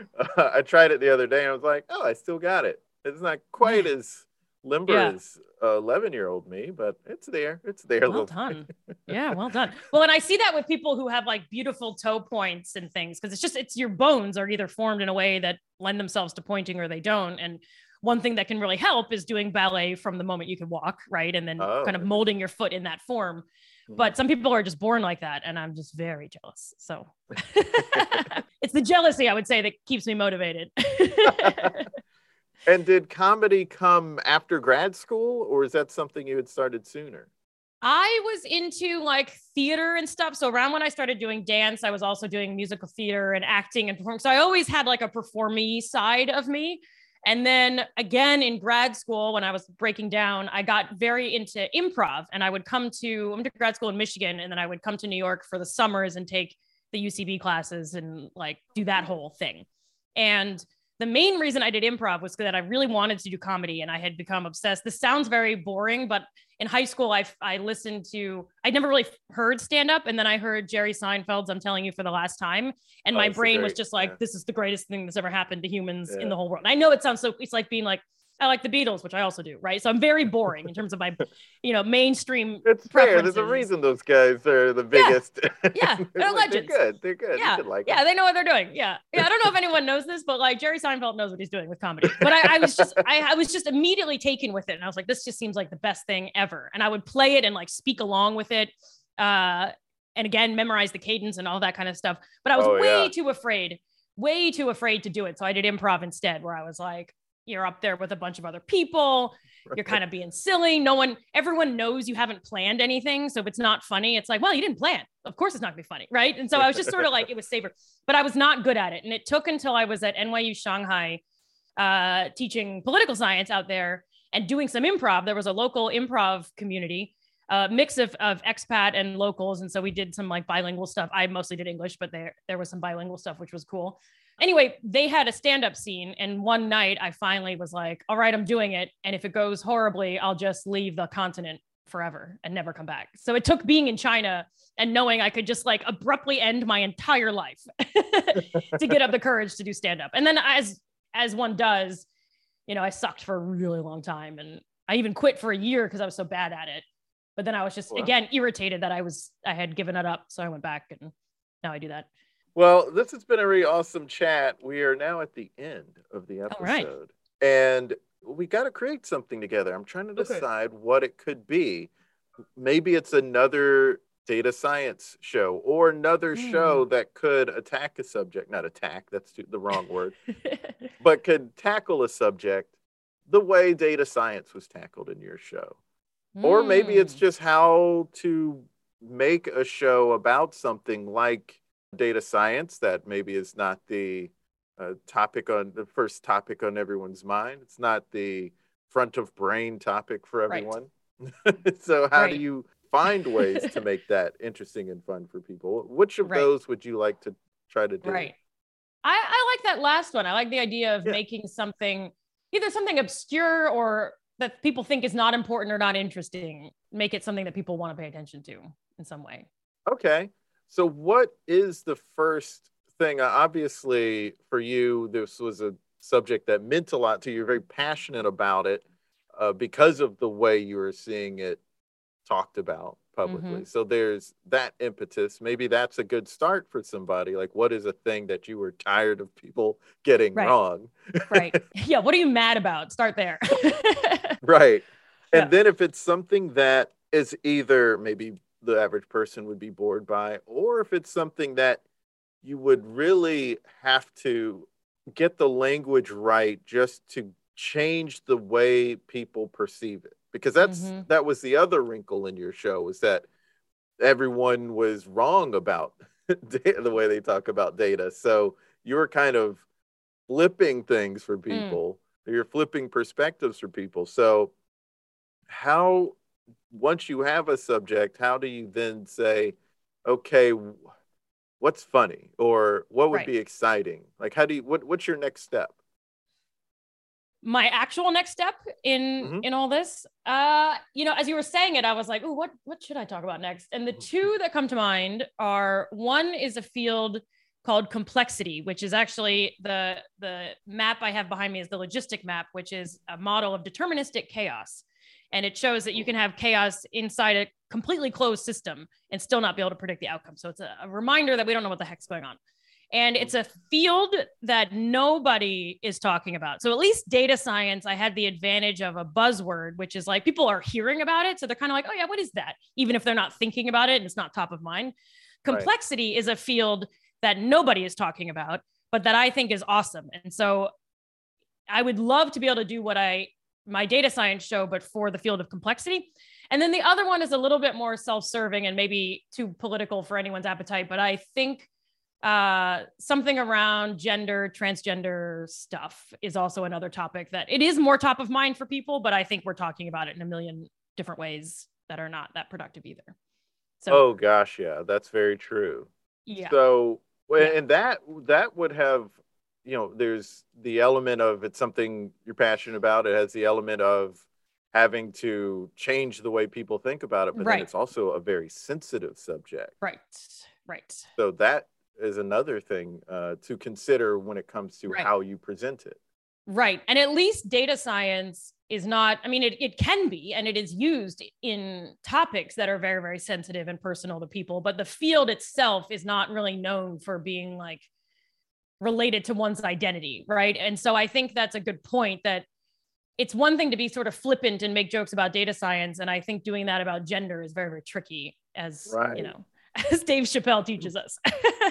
I tried it the other day and I was like, oh, I still got it. It's not quite as limber
Yeah.
as 11 year old me, but it's there. It's there.
well done yeah well done well and i see that with people who have like beautiful toe points and things because it's just it's your bones are either formed in a way that lend themselves to pointing or they don't and one thing that can really help is doing ballet from the moment you can walk right and then
Oh,
kind of molding your foot in that form but some people are just born like that and i'm just very jealous so it's the jealousy i would say that keeps me motivated
And did comedy come after grad school, or is that something you had started sooner?
I was into like theater and stuff. So around when I started doing dance, I was also doing musical theater and acting and performing. So I always had like a performy side of me. And then again in grad school, when I was breaking down, I got very into improv and I would come to, I went to grad school in Michigan and then I would come to New York for the summers and take the UCB classes and like do that whole thing. And the main reason I did improv was that I really wanted to do comedy and I had become obsessed. This sounds very boring, but in high school, I, I listened to, I'd never really heard stand up. And then I heard Jerry Seinfeld's I'm Telling You for the Last Time. And
Oh,
my brain was just like,
yeah.
this is the greatest thing that's ever happened to humans
Yeah.
in the whole world. And I know it sounds so, it's like being like, I like the Beatles, which I also do, right? So I'm very boring in terms of my, you know, mainstream.
It's fair. There's a reason those guys are the biggest.
Yeah, yeah.
they're
legends.
they're good. They're good.
Yeah,
like
yeah,
them.
they know what they're doing. Yeah, yeah. I don't know if anyone knows this, but like Jerry Seinfeld knows what he's doing with comedy. But I, I was just, I, I was just immediately taken with it, and I was like, this just seems like the best thing ever. And I would play it and like speak along with it, uh, and again memorize the cadence and all that kind of stuff. But I was
Oh,
way
yeah.
too afraid, way too afraid to do it. So I did improv instead, where I was like, you're up there with a bunch of other people. You're kind of being silly. No one, everyone knows you haven't planned anything. So if it's not funny, it's like, well, you didn't plan. Of course, it's not gonna be funny, right? And so I was just sort of like, it was safer, but I was not good at it. And it took until I was at NYU Shanghai, uh, teaching political science out there and doing some improv. There was a local improv community, a mix of of expat and locals, and so we did some like bilingual stuff. I mostly did English, but there there was some bilingual stuff, which was cool anyway, they had a stand up scene. And one night I finally was like, all right, I'm doing it. And if it goes horribly, I'll just leave the continent forever and never come back. So it took being in China and knowing I could just like abruptly end my entire life to get up the courage to do stand up. And then as as one does, you know, I sucked for a really long time and I even quit for a year because I was so bad at it. But then I was just
Wow.
again irritated that I was I had given it up. So I went back and now I do that.
Well, this has been a really awesome chat. We are now at the end of the episode.
right.
And we got to create something together. I'm trying to
Okay.
decide what it could be. Maybe it's another data science show or another
Hmm.
show that could attack a subject, not attack, that's too, the wrong word, but could tackle a subject the way data science was tackled in your show. Or maybe it's
Mm.
just how to make a show about something like data science that maybe is not the uh, topic on the first topic on everyone's mind. It's not the front of brain topic for
Right.
everyone. so how do you find ways to make that interesting and fun for people? Which of
Right.
those would you like to try to do?
Right. I, I like that last one. I like the idea of
Yeah.
making something either something obscure or that people think is not important or not interesting. Make it something that people want to pay attention to in some way.
Okay. So, what is the first thing? Uh, Obviously, for you, this was a subject that meant a lot to you. You're very passionate about it uh, because of the way you were seeing it talked about publicly. Mm-hmm. So, there's that impetus. Maybe that's a good start for somebody. Like, what is a thing that you were tired of people getting
Right.
wrong?
Right. yeah. What are you mad about? Start there.
Right. And
Yeah.
then if it's something that is either maybe the average person would be bored by, or if it's something that you would really have to get the language right just to change the way people perceive it. Because that's
Mhm.
that was the other wrinkle in your show is that everyone was wrong about the way they talk about data. So you're kind of flipping things for people. You're flipping perspectives for people. So how once you have a subject, how do you then say, okay, what's funny or what would
Right.
be exciting? Like how do you what what's your next step?
My actual next step in
Mhm.
in all this uh you know as you were saying it i was like oh what what should i talk about next? And the two that come to mind are one is a field called complexity which is actually the the map i have behind me is the logistic map which is a model of deterministic chaos. And it shows that you can have chaos inside a completely closed system and still not be able to predict the outcome. So it's a, a reminder that we don't know what the heck's going on and it's a field that nobody is talking about. So at least data science, I had the advantage of a buzzword, which is like people are hearing about it, so they're kind of like, "Oh yeah, what is that?" Even if they're not thinking about it and it's not top of mind. Complexity is a field that nobody is talking about, but that I think is awesome. And so I would love to be able to do what I my data science show, but for the field of complexity. And then the other one is a little bit more self-serving and maybe too political for anyone's appetite, but I think uh something around gender transgender stuff is also another topic that it is more top of mind for people but i think we're talking about it in a million different ways that are not that productive either so
oh gosh, yeah, that's very true.
yeah
So, and that that would have, you know, there's the element of it's something you're passionate about. It has the element of having to change the way people think about it, but
Right.
then it's also a very sensitive subject.
right right
So that is another thing uh, to consider when it comes to
Right.
how you present it.
Right. And at least data science is not, I mean, it, it can be, and it is used in topics that are very, very sensitive and personal to people, but the field itself is not really known for being like related to one's identity. Right. And so I think that's a good point that it's one thing to be sort of flippant and make jokes about data science. And I think doing that about gender is very, very tricky, as
Right.
you know, as Dave Chappelle teaches us.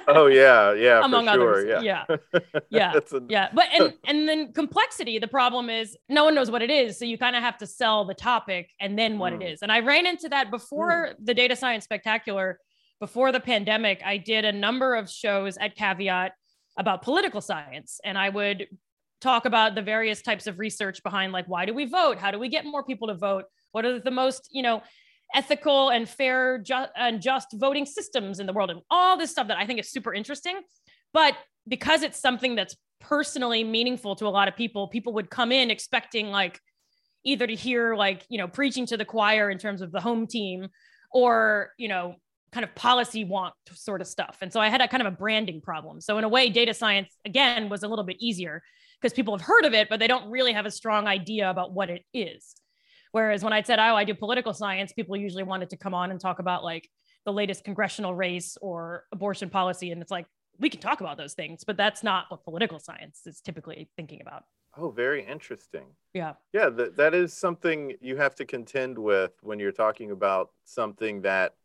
Oh yeah, yeah,
Among
for sure.
others.
Yeah,
Yeah. Yeah.
A-
yeah but and and then complexity the problem is no one knows what it is so you kind of have to sell the topic and then what
Mm.
it is and i ran into that before the data science spectacular before the pandemic i did a number of shows at caveat about political science and i would talk about the various types of research behind like why do we vote how do we get more people to vote what are the most you know ethical and fair ju- and just voting systems in the world and all this stuff that i think is super interesting. But because it's something that's personally meaningful to a lot of people people would come in expecting like either to hear like you know preaching to the choir in terms of the home team or you know kind of policy want sort of stuff. And so i had a kind of a branding problem. So in a way data science again was a little bit easier because people have heard of it but they don't really have a strong idea about what it is whereas when i said oh i do political science people usually wanted to come on and talk about like the latest congressional race or abortion policy and it's like we can talk about those things but that's not what political science is typically thinking about
Oh, very interesting.
yeah
Yeah, that that is something you have to contend with when you're talking about something that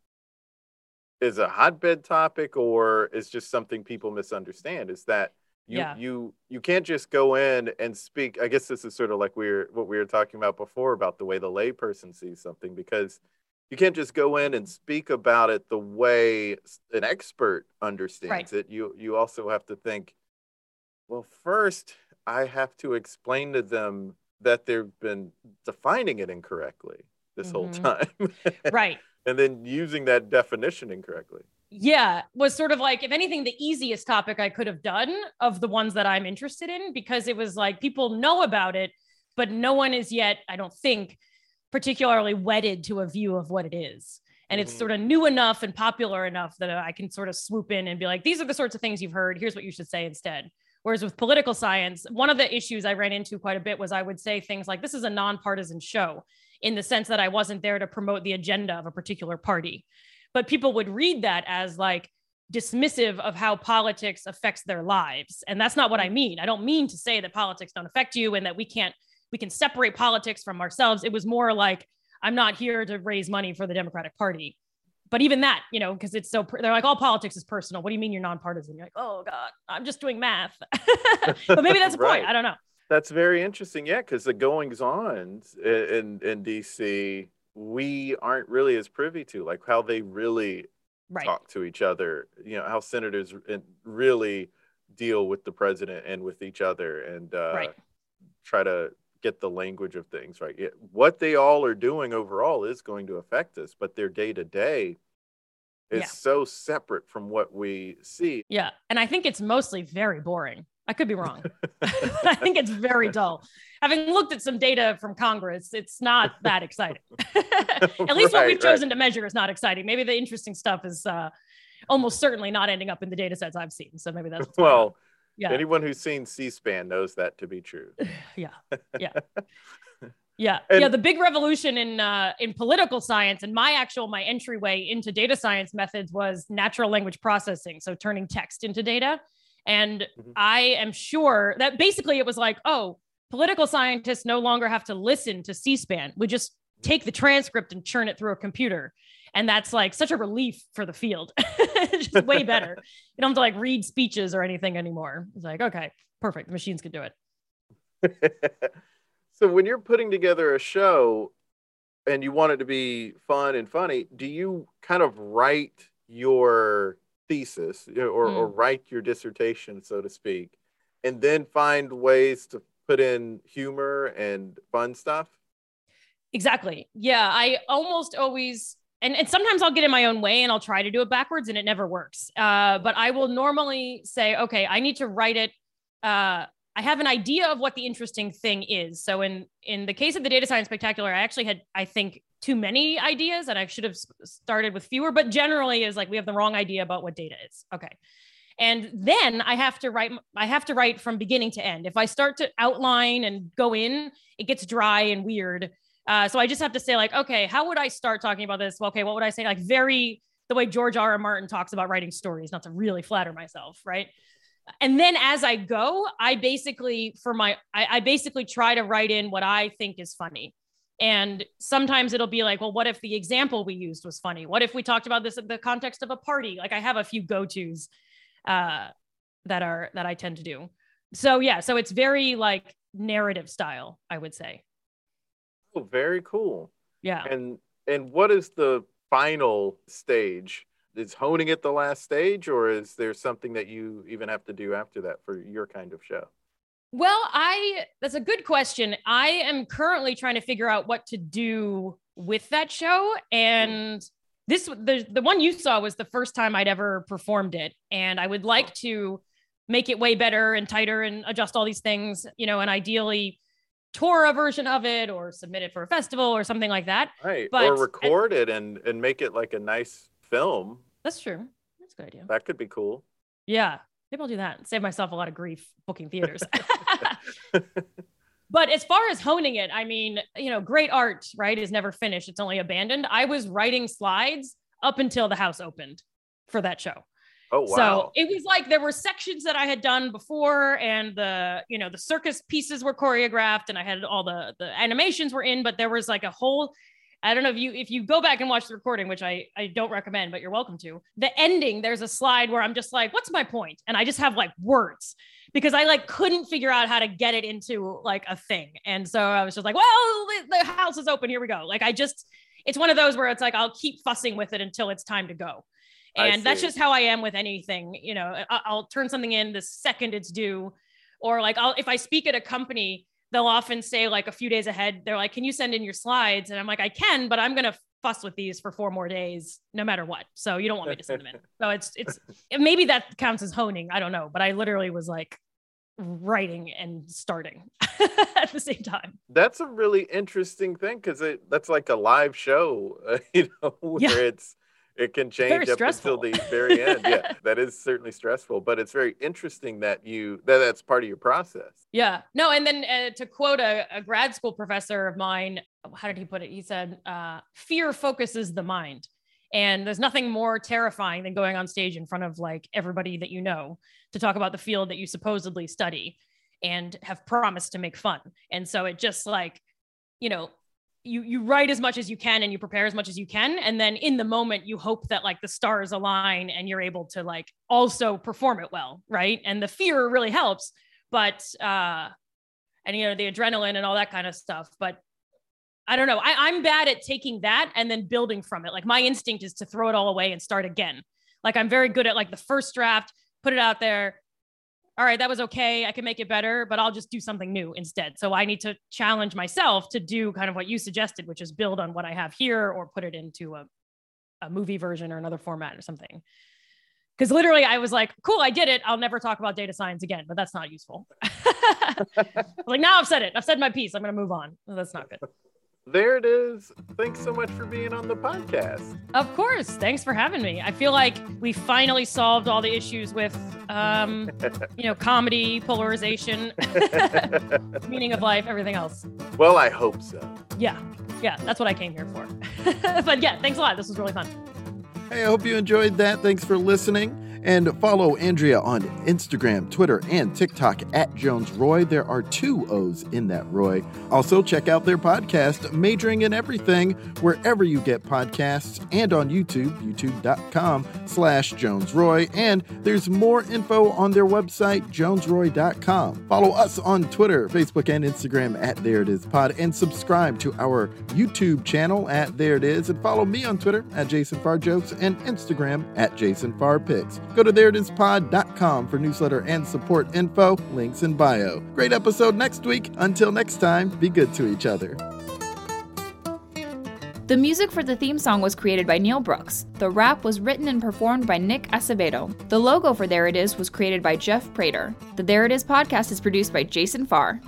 is a hotbed topic or is just something people misunderstand. Is that you
Yeah.
you you can't just go in and speak. I guess this is sort of like we were what we were talking about before about the way the layperson sees something because you can't just go in and speak about it the way an expert understands it. You you also have to think, well, first I have to explain to them that they've been defining it incorrectly this whole
Mhm.
time.
right
and then using that definition incorrectly.
Yeah was sort of like if anything the easiest topic i could have done of the ones that i'm interested in because it was like people know about it but no one is yet i don't think particularly wedded to a view of what it is. And it's
Mhm.
sort of new enough and popular enough that i can sort of swoop in and be like these are the sorts of things you've heard. Here's what you should say instead. Whereas with political science one of the issues i ran into quite a bit was i would say things like this is a nonpartisan show in the sense that i wasn't there to promote the agenda of a particular party but people would read that as like dismissive of how politics affects their lives. And that's not what i mean. I don't mean to say that politics don't affect you and that we can't we can separate politics from ourselves. It was more like i'm not here to raise money for the democratic party. But even that you know because it's so they're like all politics is personal. What do you mean you're nonpartisan? You're like oh god i'm just doing math. But maybe that's a
Right.
point i don't know.
That's very interesting. Yeah, because the goings on in, in DC, we aren't really as privy to, like how they really
right
talk to each other. You know, how senators really deal with the president and with each other and uh,
Right.
try to get the language of things right. Yeah, what they all are doing overall is going to affect us, but their day to day is
Yeah.
so separate from what we see.
yeah and i think it's mostly very boring i could be wrong I think it's very dull. Having looked at some data from Congress, it's not that exciting. at least what we've
right.
chosen to measure is not exciting. Maybe the interesting stuff is uh, almost certainly not ending up in the data sets I've seen. So maybe that's.
Well,
yeah,
anyone who's seen C-SPAN knows that to be true.
yeah, yeah, yeah,
And-
yeah. The big revolution in uh, in political science and my actual my entryway into data science methods was natural language processing, so turning text into data. And
Mhm.
I am sure that basically it was like, oh, political scientists no longer have to listen to C-SPAN. We just take the transcript and churn it through a computer. And that's like such a relief for the field. It's just way better. You don't have to like read speeches or anything anymore. It's like, okay, perfect. The machines can do it.
so when you're putting together a show and you want it to be fun and funny, do you kind of write your thesis or, or write your dissertation, so to speak, and then find ways to put in humor and fun stuff?
Exactly. Yeah. I almost always, and, and sometimes I'll get in my own way and I'll try to do it backwards and it never works. Uh, but I will normally say, okay, I need to write it. Uh, I have an idea of what the interesting thing is. So in in the case of the data science spectacular, I actually had, I think, too many ideas and I should have started with fewer, but generally is like we have the wrong idea about what data is. Okay. and then i have to write i have to write from beginning to end. If i start to outline and go in it gets dry and weird. Uh, so i just have to say like okay how would i start talking about this? Well, okay what would i say? Like very the way george r. R. Martin talks about writing stories not to really flatter myself right? And then as i go i basically for my I, I basically try to write in what i think is funny and sometimes it'll be like, well, what if the example we used was funny? What if we talked about this in the context of a party? Like I have a few go-tos uh, that are that I tend to do. So yeah, so it's very like narrative style, I would say.
Oh, very cool.
Yeah.
And and what is the final stage? Is honing it the last stage, or is there something that you even have to do after that for your kind of show?
Well, I that's a good question. I am currently trying to figure out what to do with that show and this the the one you saw was the first time I'd ever performed it and I would like to make it way better and tighter and adjust all these things, you know, and ideally tour a version of it or submit it for a festival or something like that.
Right. But, or record it and and make it like a nice film.
That's true. That's a good idea.
That could be cool.
Yeah. Maybe I'll do that. Save myself a lot of grief booking theaters. but as far as honing it, I mean, you know, great art, right, is never finished. It's only abandoned. I was writing slides up until the house opened for that show.
Oh wow.
So it was like there were sections that I had done before and the, you know, the circus pieces were choreographed and I had all the the animations were in, but there was like a whole I don't know if you if you go back and watch the recording, which I I don't recommend, but you're welcome to. The ending, there's a slide where I'm just like, what's my point? And I just have like words because I like couldn't figure out how to get it into like a thing. And so I was just like, well, the house is open. Here we go. Like I just it's one of those where it's like I'll keep fussing with it until it's time to go. And that's just how I am with anything. You know, I'll turn something in the second it's due, or like I'll if I speak at a company they'll often say like a few days ahead they're like can you send in your slides? And i'm like i can but i'm going to fuss with these for four more days no matter what. So you don't want me to send them in. So it's it's maybe that counts as honing i don't know but i literally was like writing and starting at the same time.
That's a really interesting thing because it that's like a live show you know where yeah. it's it can change up until the very end. Yeah, that is certainly stressful, but it's very interesting that you that that's part of your process.
Yeah, no, and then uh, to quote a, a, grad school professor of mine, how did he put it? He said, uh, "Fear focuses the mind." And there's nothing more terrifying than going on stage in front of like everybody that you know to talk about the field that you supposedly study and have promised to make fun. And so it just like, you know, you you write as much as you can and you prepare as much as you can. And then in the moment you hope that like the stars align and you're able to like also perform it well right? And the fear really helps but uh and you know the adrenaline and all that kind of stuff. But i don't know. I, i'm bad at taking that and then building from it. Like my instinct is to throw it all away and start again. Like i'm very good at like the first draft put it out there all right, that was okay. I can make it better, but I'll just do something new instead. So I need to challenge myself to do kind of what you suggested, which is build on what I have here or put it into a, a movie version or another format or something. Because literally, I was like, cool, I did it. I'll never talk about data science again, but that's not useful. like, now I've said it. I've said my piece. I'm going to move on. Well, that's not good
there it is. Thanks so much for being on the podcast.
Of course. Thanks for having me. I feel like we finally solved all the issues with, um, you know, comedy, polarization, meaning of life, everything else.
Well, I hope so.
Yeah. Yeah. That's what I came here for. but yeah, thanks a lot. This was really fun.
Hey, I hope you enjoyed that. Thanks for listening. And follow Andrea on Instagram, Twitter, and TikTok at Jones Rooy. There are two O's in that Rooy. Also, check out their podcast, Majoring in Everything, wherever you get podcasts, and on YouTube, youtube.com slash Jones Rooy. And there's more info on their website, jonesrooy.com. Follow us on Twitter, Facebook, and Instagram at There It Is Pod, and subscribe to our YouTube channel at There It Is, and follow me on Twitter at Jason Farr Jokes and Instagram at Jason Farr Pics. Go to thereitispod.com for newsletter and support info, links in bio. Great episode next week. Until next time, be good to each other.
The music for the theme song was created by Neil Brooks. The rap was written and performed by Nick Acevedo. The logo for There It Is was created by Jeff Prater. The There It Is podcast is produced by Jason Farr.